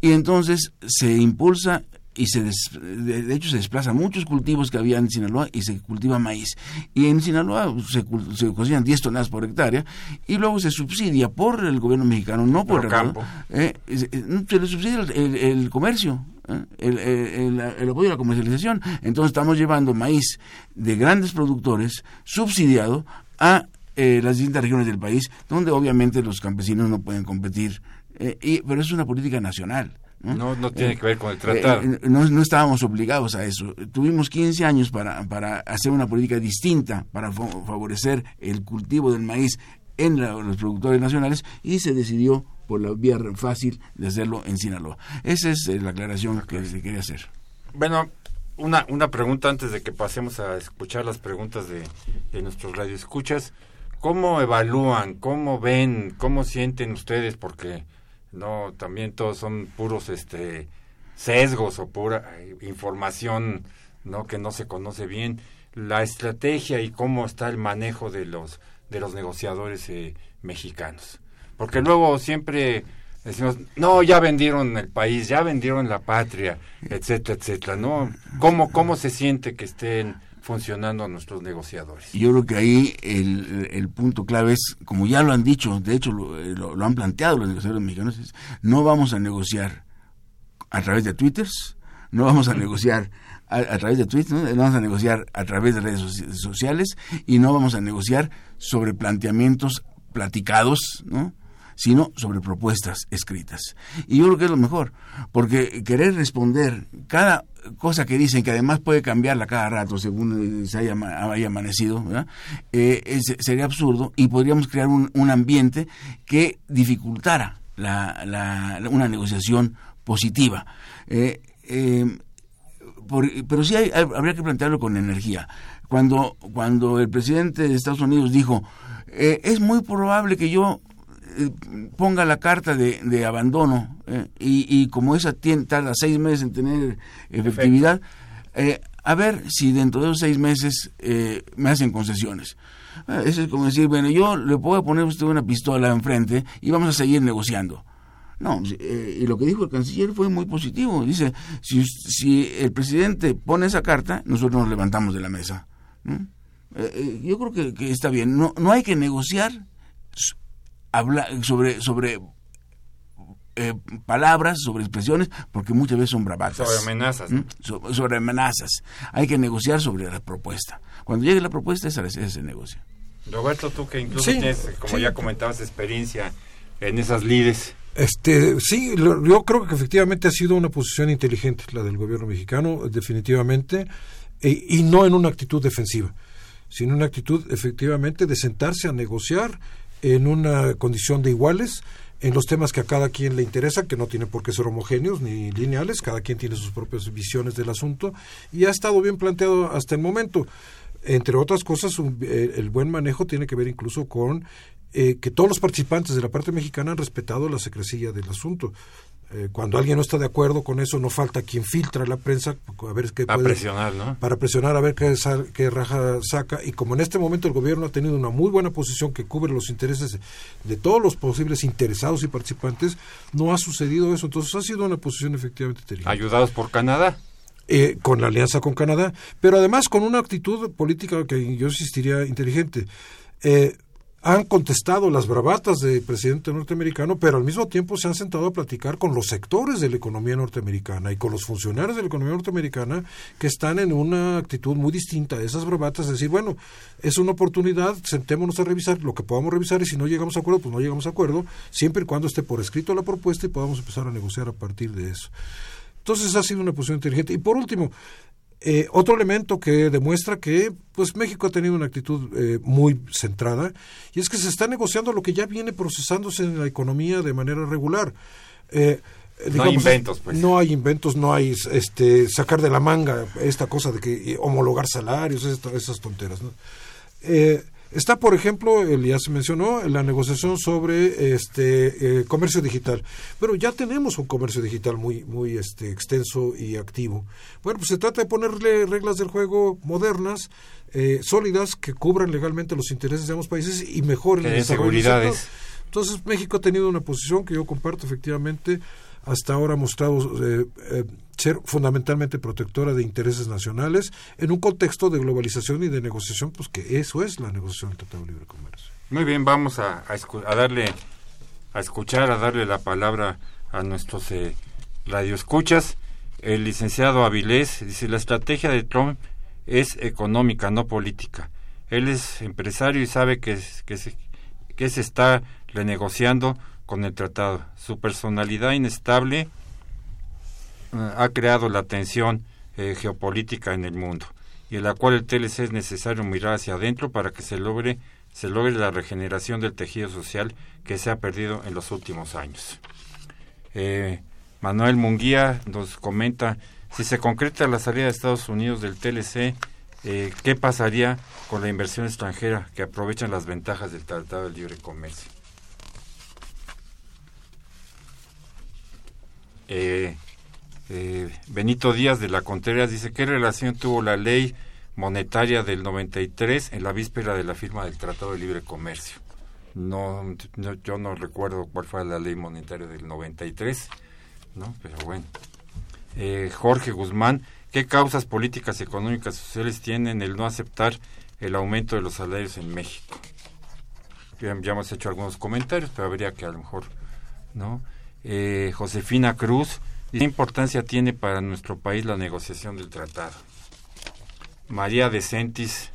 Y entonces se impulsa y se des- de, hecho se desplaza muchos cultivos que había en Sinaloa y se cultiva maíz. Y en Sinaloa se, cul- se cocinan 10 toneladas por hectárea y luego se subsidia por el gobierno mexicano, no por, Por el campo. eh, se se le subsidia el, el- el comercio, eh, el- el apoyo a la comercialización. Entonces estamos llevando maíz de grandes productores subsidiado a eh, las distintas regiones del país, donde obviamente los campesinos no pueden competir. eh, y, pero es una política nacional. ¿no? No, no tiene Eh, que ver con el tratado. eh, no, no estábamos obligados a eso. Tuvimos 15 años para, para hacer una política distinta, para fa- favorecer el cultivo del maíz en la- los productores nacionales y se decidió por la vía fácil de hacerlo en Sinaloa. Esa es eh, la aclaración que se quería hacer. Bueno, una, una pregunta antes de que pasemos a escuchar las preguntas de, de nuestros radioescuchas. ¿Cómo evalúan, cómo ven, cómo sienten ustedes? Porque no, también todos son puros este sesgos o pura eh, información no que no se conoce bien. La estrategia y cómo está el manejo de los de los negociadores eh, mexicanos. Porque luego siempre decimos no ya vendieron el país ya vendieron la patria etcétera etcétera no cómo cómo se siente que estén funcionando nuestros negociadores Yo creo que ahí el, punto clave es, como ya lo han dicho, de hecho lo, eh, lo- han planteado los negociadores mexicanos, es, no vamos a negociar a través de twitters, no vamos a negociar a, a través de tweets, ¿no? vamos a negociar a través de redes soci- sociales y no vamos a negociar sobre planteamientos platicados, ¿no? sino sobre propuestas escritas. Y yo creo que es lo mejor, porque querer responder cada cosa que dicen, que además puede cambiarla cada rato según se haya, amanecido, eh, sería absurdo y podríamos crear un, ambiente que dificultara la, una negociación positiva. Eh, eh, pero sí habría que plantearlo con energía. Cuando, cuando el presidente de Estados Unidos dijo, es muy probable que yo eh, ponga la carta de, abandono eh, y, como esa tiene, tarda seis meses en tener efectividad, eh, a ver si dentro de esos seis meses me hacen concesiones. eso es como decir, bueno, yo le puedo poner usted una pistola enfrente y vamos a seguir negociando. No, y lo que dijo el canciller fue muy positivo. Dice, si, si el presidente pone esa carta, nosotros nos levantamos de la mesa. yo creo que, que, está bien. No, no hay que negociar habla sobre sobre eh, palabras, sobre expresiones, porque muchas veces son bravatas. Sobre amenazas. ¿Mm? sobre amenazas. Hay que negociar sobre la propuesta. Cuando llegue la propuesta, esa, se negocia. Roberto, tú que incluso tienes, como ya comentabas, experiencia en esas lides. Este, sí, yo creo que efectivamente ha sido una posición inteligente la del gobierno mexicano, definitivamente, e, y no en una actitud defensiva, sino en una actitud efectivamente de sentarse a negociar en una condición de iguales en los temas que a cada quien le interesa, que no tienen por qué ser homogéneos ni lineales, cada quien tiene sus propias visiones del asunto y ha estado bien planteado hasta el momento. Entre otras cosas, eh, el buen manejo tiene que ver incluso con eh, que todos los participantes de la parte mexicana han respetado la secrecía del asunto. Eh, cuando alguien no está de acuerdo con eso, no falta quien filtra la prensa a ver qué puede, presionar, ¿no? Para presionar a ver qué, qué, raja saca. Y como en este momento el gobierno ha tenido una muy buena posición que cubre los intereses de, todos los posibles interesados y participantes, no ha sucedido eso. Entonces ha sido una posición efectivamente terrible. ¿Ayudados por Canadá? Eh, con la alianza con Canadá, pero además con una actitud política que yo insistiría inteligente. Eh, han contestado las bravatas del presidente norteamericano, pero al mismo tiempo se han sentado a platicar con los sectores de la economía norteamericana y con los funcionarios de la economía norteamericana que están en una actitud muy distinta de esas bravatas, decir, bueno, es una oportunidad, sentémonos a revisar lo que podamos revisar y si no llegamos a acuerdo, pues no llegamos a acuerdo, siempre y cuando esté por escrito la propuesta y podamos empezar a negociar a partir de eso. Entonces ha sido una posición inteligente. Y por último, eh, otro elemento que demuestra que pues México ha tenido una actitud eh, muy centrada y es que se está negociando lo que ya viene procesándose en la economía de manera regular. Eh, no hay inventos, pues. No hay inventos, no hay este, sacar de la manga esta cosa de que homologar salarios, esas tonteras. ¿no? Está, por ejemplo, el, ya se mencionó, la negociación sobre este eh, comercio digital. Pero ya tenemos un comercio digital muy, muy este, extenso y activo. Bueno, pues se trata de ponerle reglas del juego modernas, eh, sólidas, que cubran legalmente los intereses de ambos países y mejoren el desarrollo. Entonces, México ha tenido una posición que yo comparto efectivamente hasta ahora ha mostrado eh, eh, ser fundamentalmente protectora de intereses nacionales en un contexto de globalización y de negociación, pues que eso es la negociación del Tratado de Libre Comercio. Muy bien, vamos a, a, darle, a escuchar, a darle la palabra a nuestros eh, radioescuchas. El licenciado Avilés dice, la estrategia de Trump es económica, no política. Él es empresario y sabe que, que, se, que se está renegociando con el tratado. Su personalidad inestable ha creado la tensión eh, geopolítica en el mundo y en la cual el TLC es necesario mirar hacia adentro para que se logre se logre la regeneración del tejido social que se ha perdido en los últimos años. Eh, Manuel Munguía nos comenta si se concreta la salida de Estados Unidos del TLC, ¿qué pasaría con la inversión extranjera que aprovechan las ventajas del Tratado de Libre Comercio? Eh, eh, Benito Díaz de la Contreras dice, ¿qué relación tuvo la ley monetaria del 93 en la víspera de la firma del Tratado de Libre Comercio? No, yo no recuerdo cuál fue la ley monetaria del 93, ¿no? Pero bueno. Eh, Jorge Guzmán, ¿qué causas políticas, económicas, sociales tienen el no aceptar el aumento de los salarios en México? Ya, ya hemos hecho algunos comentarios, pero habría que a lo mejor, ¿no? eh, Josefina Cruz, ¿qué importancia tiene para nuestro país la negociación del tratado? María de Centis,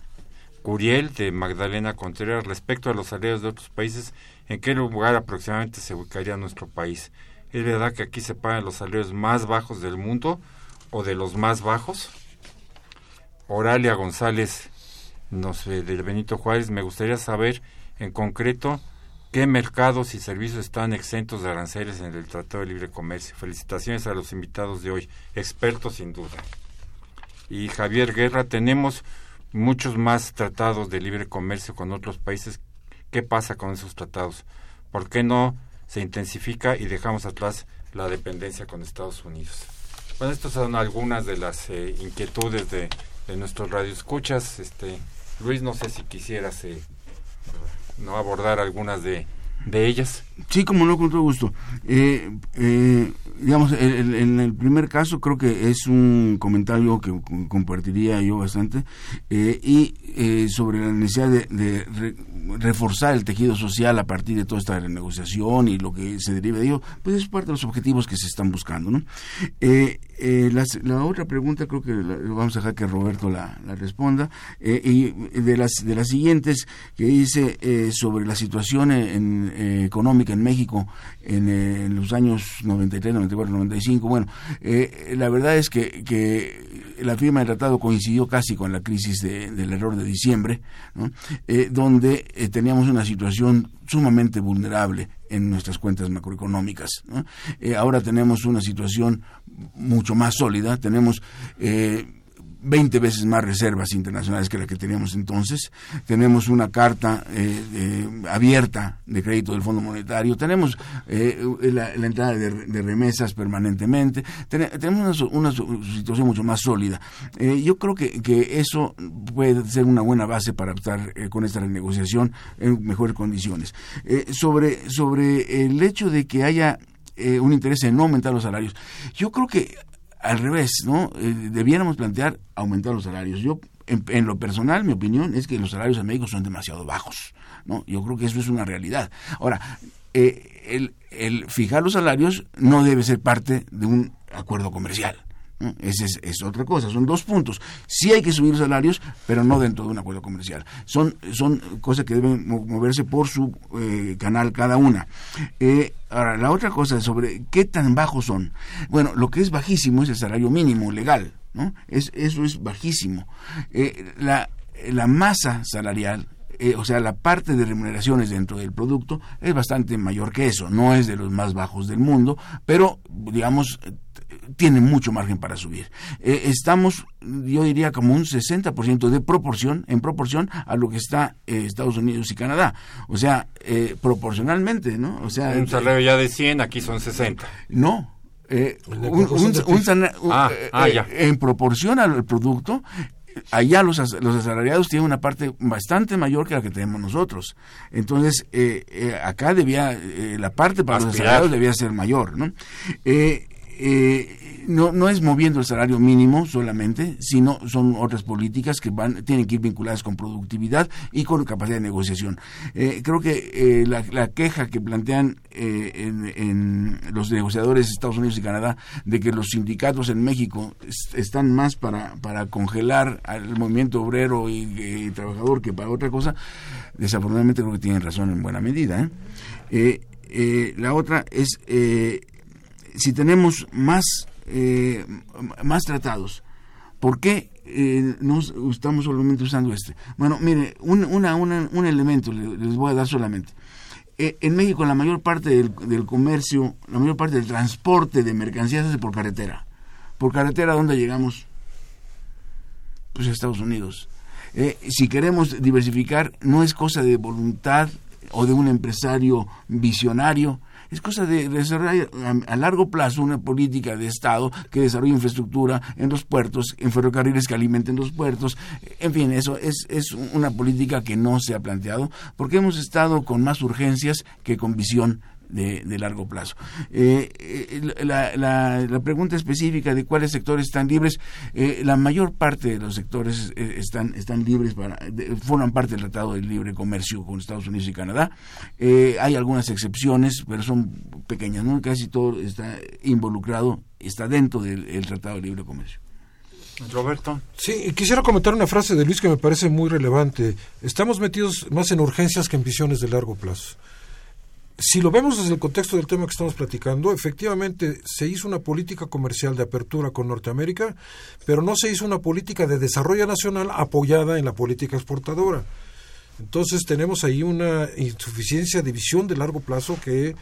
Curiel de Magdalena Contreras respecto a los salarios de otros países, ¿en qué lugar aproximadamente se ubicaría nuestro país? ¿Es verdad que aquí se pagan los salarios más bajos del mundo o de los más bajos? Oralia González nos, del Benito Juárez, me gustaría saber en concreto qué mercados y servicios están exentos de aranceles en el Tratado de Libre Comercio. Felicitaciones a los invitados de hoy, expertos sin duda. Y Javier Guerra, tenemos muchos más tratados de libre comercio con otros países. ¿Qué pasa con esos tratados? ¿Por qué no se intensifica y dejamos atrás la dependencia con Estados Unidos? Bueno, estas son algunas de las eh, inquietudes de, de nuestros radioescuchas. Este, Luis, no sé si quisieras eh, no abordar algunas de, de ellas. Sí, como no, con todo gusto. Eh, eh, digamos, en el primer caso creo que es un comentario que compartiría yo bastante eh, y eh, sobre la necesidad de, reforzar el tejido social a partir de toda esta renegociación y lo que se deriva de ello, pues es parte de los objetivos que se están buscando. ¿no? Eh, la otra pregunta creo que vamos a dejar que Roberto la, responda y de las de las siguientes que dice sobre la situación económica en México en, en los años 93, 94, 95. Bueno, eh, la verdad es que, que, la firma del tratado coincidió casi con la crisis del error de diciembre, eh, donde eh, teníamos una situación sumamente vulnerable en nuestras cuentas macroeconómicas. ahora tenemos una situación mucho más sólida, tenemos 20 veces más reservas internacionales que la que teníamos entonces. Tenemos una carta eh, abierta de crédito del Fondo Monetario. Tenemos eh, la, entrada de, remesas permanentemente. tenemos una, situación mucho más sólida. Eh, yo creo que, que, eso puede ser una buena base para estar con esta renegociación en mejores condiciones. sobre, sobre el hecho de que haya un interés en no aumentar los salarios. Yo creo que al revés, ¿no? Eh, debiéramos plantear aumentar los salarios. Yo, en, lo personal, mi opinión es que los salarios en México son demasiado bajos, ¿no? Yo creo que eso es una realidad. Ahora, eh, el, el fijar los salarios no debe ser parte de un acuerdo comercial. Esa es, otra cosa, son dos puntos. Sí hay que subir salarios, pero no dentro de un acuerdo comercial. Son, son cosas que deben moverse por su eh, canal cada una. Eh, ahora, la otra cosa sobre qué tan bajos son. Bueno, lo que es bajísimo es el salario mínimo legal, ¿no? Es, eso es bajísimo. Eh, la, la masa salarial o sea, la parte de remuneraciones dentro del producto es bastante mayor que eso, no es de los más bajos del mundo, pero digamos tiene mucho margen para subir. Eh, estamos, yo diría, como un 60% de proporción, en proporción a lo que está eh, Estados Unidos y Canadá. O sea, eh, proporcionalmente, ¿no? O sea, un salario ya de 100, aquí son 60. No. en proporción al producto, allá los, los asalariados tienen una parte bastante mayor que la que tenemos nosotros. Entonces, acá debía, la parte para los asalariados debía ser mayor, ¿no? Eh, no, no es moviendo el salario mínimo solamente, sino son otras políticas que van, tienen que ir vinculadas con productividad y con capacidad de negociación. Eh, creo que eh, la, queja que plantean eh, en, los negociadores de Estados Unidos y Canadá de que los sindicatos en México están más para, para congelar al movimiento obrero y, trabajador que para otra cosa, desafortunadamente creo que tienen razón en buena medida. la otra es si tenemos más, eh, más tratados, ¿por qué eh, no estamos solamente usando este? Bueno, mire, un, una, un elemento les voy a dar solamente. Eh, en México la mayor parte del, del, comercio, la mayor parte del transporte de mercancías se hace por carretera. ¿Por carretera dónde llegamos? Pues a Estados Unidos. si queremos diversificar, no es cosa de voluntad o de un empresario visionario, es cosa de desarrollar a, largo plazo una política de Estado que desarrolle infraestructura en los puertos, en ferrocarriles que alimenten los puertos. En fin, eso es, es una política que no se ha planteado porque hemos estado con más urgencias que con visión de, largo plazo. Eh, eh, la, la, pregunta específica de cuáles sectores están libres, eh, la mayor parte de los sectores están, están libres, para, forman parte del Tratado de Libre Comercio con Estados Unidos y Canadá. hay algunas excepciones, pero son pequeñas, ¿no? casi todo está involucrado, está dentro del Tratado de Libre Comercio. Roberto. Sí, quisiera comentar una frase de Luis que me parece muy relevante. Estamos metidos más en urgencias que en visiones de largo plazo. Si lo vemos desde el contexto del tema que estamos platicando, efectivamente se hizo una política comercial de apertura con Norteamérica, pero no se hizo una política de desarrollo nacional apoyada en la política exportadora. Entonces tenemos ahí una insuficiencia de visión de largo plazo que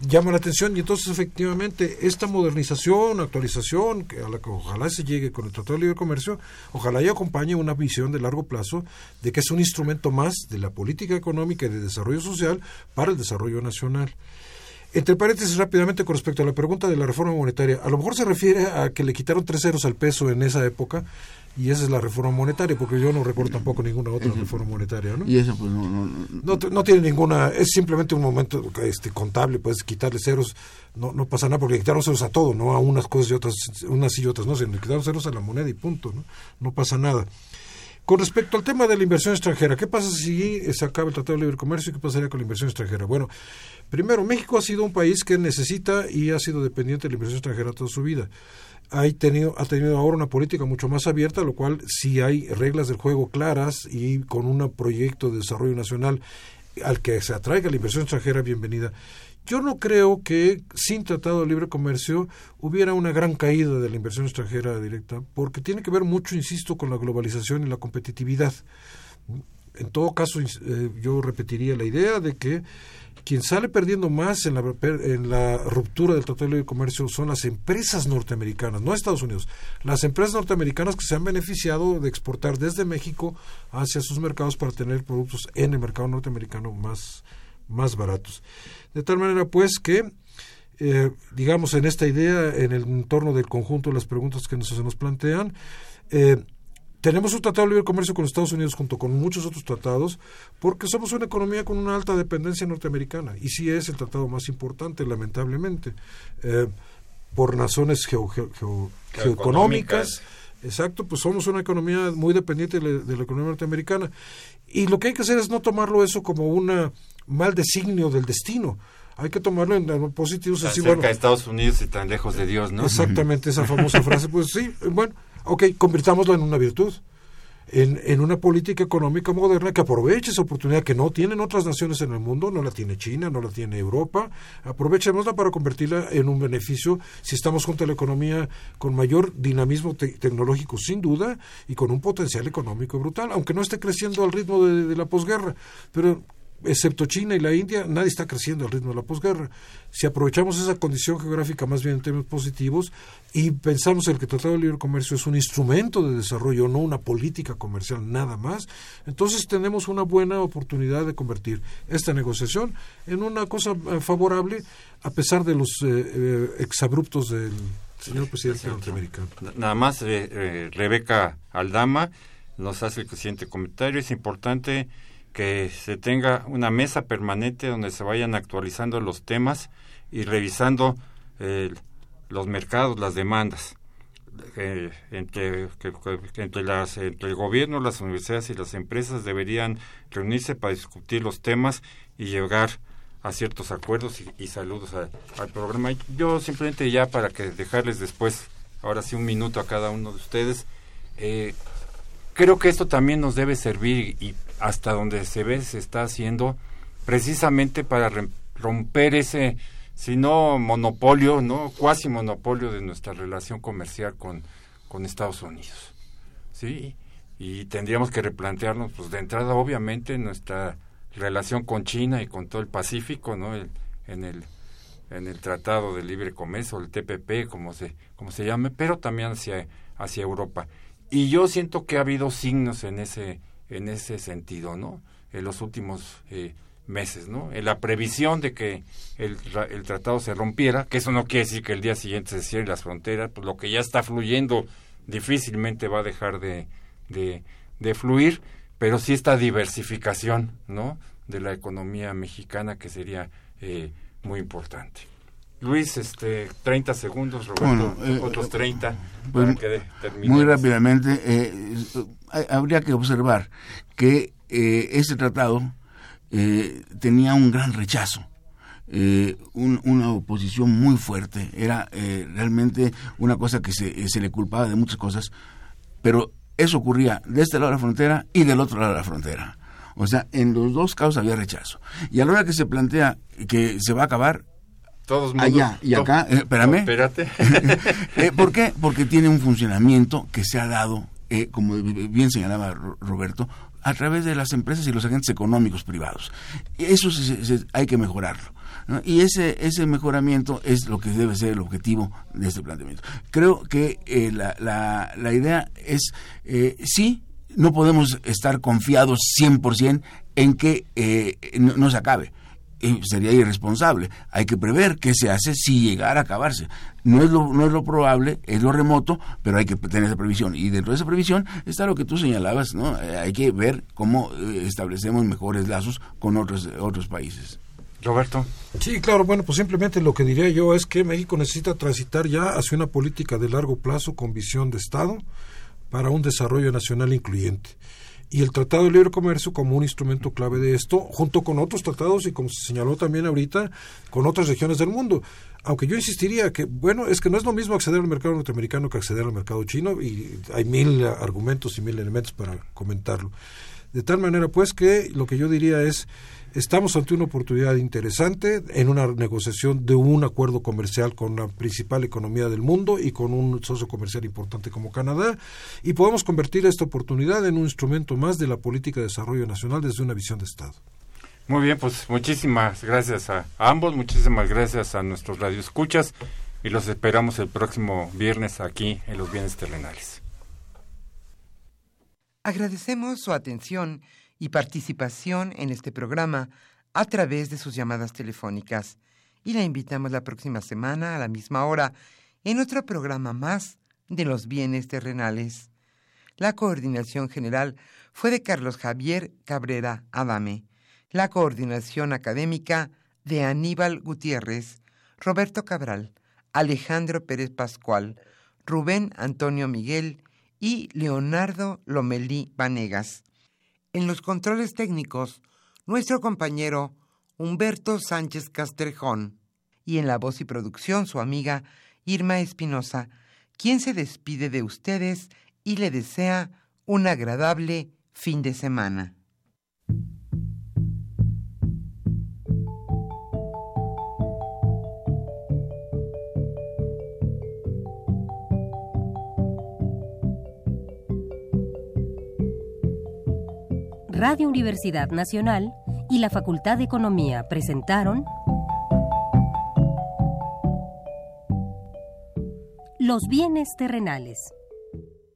llama la atención y entonces efectivamente esta modernización, actualización, que a la que ojalá se llegue con el Tratado de Libre Comercio, ojalá y acompañe una visión de largo plazo de que es un instrumento más de la política económica y de desarrollo social para el desarrollo nacional. Entre paréntesis, rápidamente con respecto a la pregunta de la reforma monetaria, a lo mejor se refiere a que le quitaron tres ceros al peso en esa época y esa es la reforma monetaria, porque yo no recuerdo tampoco ninguna otra reforma monetaria, ¿no? Y eso pues no, no, no, tiene ninguna, es simplemente un momento este contable, puedes quitarle ceros, no, no pasa nada, porque le quitaron ceros a todo, no a unas cosas y otras, unas y otras, no, se le quitaron ceros a la moneda y punto, ¿no? No pasa nada. Con respecto al tema de la inversión extranjera, ¿qué pasa si se acaba el Tratado de Libre Comercio y qué pasaría con la inversión extranjera? Bueno, primero, México ha sido un país que necesita y ha sido dependiente de la inversión extranjera toda su vida ha tenido, ha tenido ahora una política mucho más abierta, lo cual si hay reglas del juego claras y con un proyecto de desarrollo nacional al que se atraiga la inversión extranjera, bienvenida. Yo no creo que sin tratado de libre comercio hubiera una gran caída de la inversión extranjera directa, porque tiene que ver mucho, insisto, con la globalización y la competitividad. En todo caso, eh, yo repetiría la idea de que quien sale perdiendo más en la, ruptura del Tratado de Libre Comercio son las empresas norteamericanas, no Estados Unidos. Las empresas norteamericanas que se han beneficiado de exportar desde México hacia sus mercados para tener productos en el mercado norteamericano más, más baratos. De tal manera, pues, que eh, digamos, en esta idea, en el entorno del conjunto de las preguntas que nos, se nos plantean, eh, tenemos un tratado de libre comercio con Estados Unidos junto con muchos otros tratados porque somos una economía con una alta dependencia norteamericana y sí es el tratado más importante, lamentablemente, eh, por razones geoeconómicas. Exacto, pues somos una economía muy dependiente de la, economía norteamericana. Y lo que hay que hacer es no tomarlo eso como un mal designio del destino hay que tomarlo en lo positivo. Tan cerca de Estados Unidos y tan lejos de Dios, ¿no? Exactamente, esa famosa frase. Pues sí, bueno, Ok, convirtámoslo en una virtud. En, en, una política económica moderna que aproveche esa oportunidad que no tienen otras naciones en el mundo, no la tiene China, no la tiene Europa, aprovechémosla para convertirla en un beneficio si estamos junto a la economía con mayor dinamismo tecnológico sin duda y con un potencial económico brutal, aunque no esté creciendo al ritmo de, de la posguerra, pero excepto China y la India, nadie está creciendo al ritmo de la posguerra. Si aprovechamos esa condición geográfica más bien en términos positivos y pensamos en que el Tratado de Libre Comercio es un instrumento de desarrollo, no una política comercial nada más, entonces tenemos una buena oportunidad de convertir esta negociación en una cosa eh, favorable a pesar de los eh, eh, exabruptos del señor presidente norteamericano. Nada más, Rebeca Aldama nos hace el siguiente comentario. Es importante que se tenga una mesa permanente donde se vayan actualizando los temas y revisando eh, los mercados, las demandas. Eh, entre, entre, las, entre el gobierno, las universidades y las empresas deberían reunirse para discutir los temas y llegar a ciertos acuerdos y, saludos al programa. Yo simplemente ya para que dejarles después, ahora sí un minuto a cada uno de ustedes, eh, creo que esto también nos debe servir y hasta donde se ve se está haciendo precisamente para romper ese si no monopolio no cuasi monopolio de nuestra relación comercial con con Estados Unidos sí y tendríamos que replantearnos pues de entrada obviamente nuestra relación con China y con todo el Pacífico no en el en el Tratado de Libre Comercio el TPP como se como se llame pero también hacia hacia Europa. Y yo siento que ha habido signos en ese en ese sentido, ¿no? En los últimos eh, meses, ¿no? En la previsión de que el, el, tratado se rompiera, que eso no quiere decir que el día siguiente se cierren las fronteras, pues lo que ya está fluyendo difícilmente va a dejar de, de, fluir, pero sí esta diversificación, ¿no? De la economía mexicana que sería eh, muy importante. Luis, este, 30 segundos, Roberto, eh, otros 30 pues, Muy rápidamente, eh, habría que observar que eh, este tratado eh, tenía un gran rechazo. Eh, una oposición muy fuerte, era realmente una cosa que se, se, le culpaba de muchas cosas, pero eso ocurría de este lado de la frontera y del otro lado de la frontera. O sea, en los dos casos había rechazo. Y a la hora que se plantea que se va a acabar, Todos allá y acá, eh, espérame. espérate. [LAUGHS] Eh, ¿Por qué? Porque tiene un funcionamiento que se ha dado, eh, como bien señalaba Ro- Roberto, a través de las empresas y los agentes económicos privados. Eso se- se- hay que mejorarlo. ¿no? Y ese, ese mejoramiento es lo que debe ser el objetivo de este planteamiento. Creo que eh, la, la- la idea es, sí, no podemos estar confiados 100% en que eh, no, no se acabe. Eh, sería irresponsable. Hay que prever qué se hace si llegara a acabarse. No es, lo, no es lo probable, es lo remoto, pero hay que tener esa previsión. Y dentro de esa previsión está lo que tú señalabas, ¿no? Eh, hay que ver cómo eh, establecemos mejores lazos con otros, otros países. Roberto. Sí, claro, bueno, pues simplemente lo que diría yo es que México necesita transitar ya hacia una política de largo plazo con visión de Estado para un desarrollo nacional incluyente. Y el Tratado de Libre Comercio como un instrumento clave de esto, junto con otros tratados y como se señaló también ahorita, con otras regiones del mundo. Aunque yo insistiría que, bueno, es que no es lo mismo acceder al mercado norteamericano que acceder al mercado chino y hay mil argumentos y mil elementos para comentarlo. De tal manera, pues, que lo que yo diría es, estamos ante una oportunidad interesante en una negociación de un acuerdo comercial con la principal economía del mundo y con un socio comercial importante como Canadá, y podemos convertir esta oportunidad en un instrumento más de la política de desarrollo nacional desde una visión de Estado. Muy bien, pues muchísimas gracias a, ambos, muchísimas gracias a nuestros radioescuchas y los esperamos el próximo viernes aquí en Los Bienes Terrenales. Agradecemos su atención y participación en este programa a través de sus llamadas telefónicas y la invitamos la próxima semana a la misma hora en otro programa más de los bienes terrenales. La coordinación general fue de Carlos Javier Cabrera Adame, la coordinación académica de Aníbal Gutiérrez, Roberto Cabral, Alejandro Pérez Pascual, Rubén Antonio Miguel y Leonardo Lomelí Vanegas. En los controles técnicos, nuestro compañero Humberto Sánchez Castrejón. Y en la voz y producción, su amiga Irma Espinosa, quien se despide de ustedes y le desea un agradable fin de semana. Radio Universidad Nacional y la Facultad de Economía presentaron Los bienes terrenales.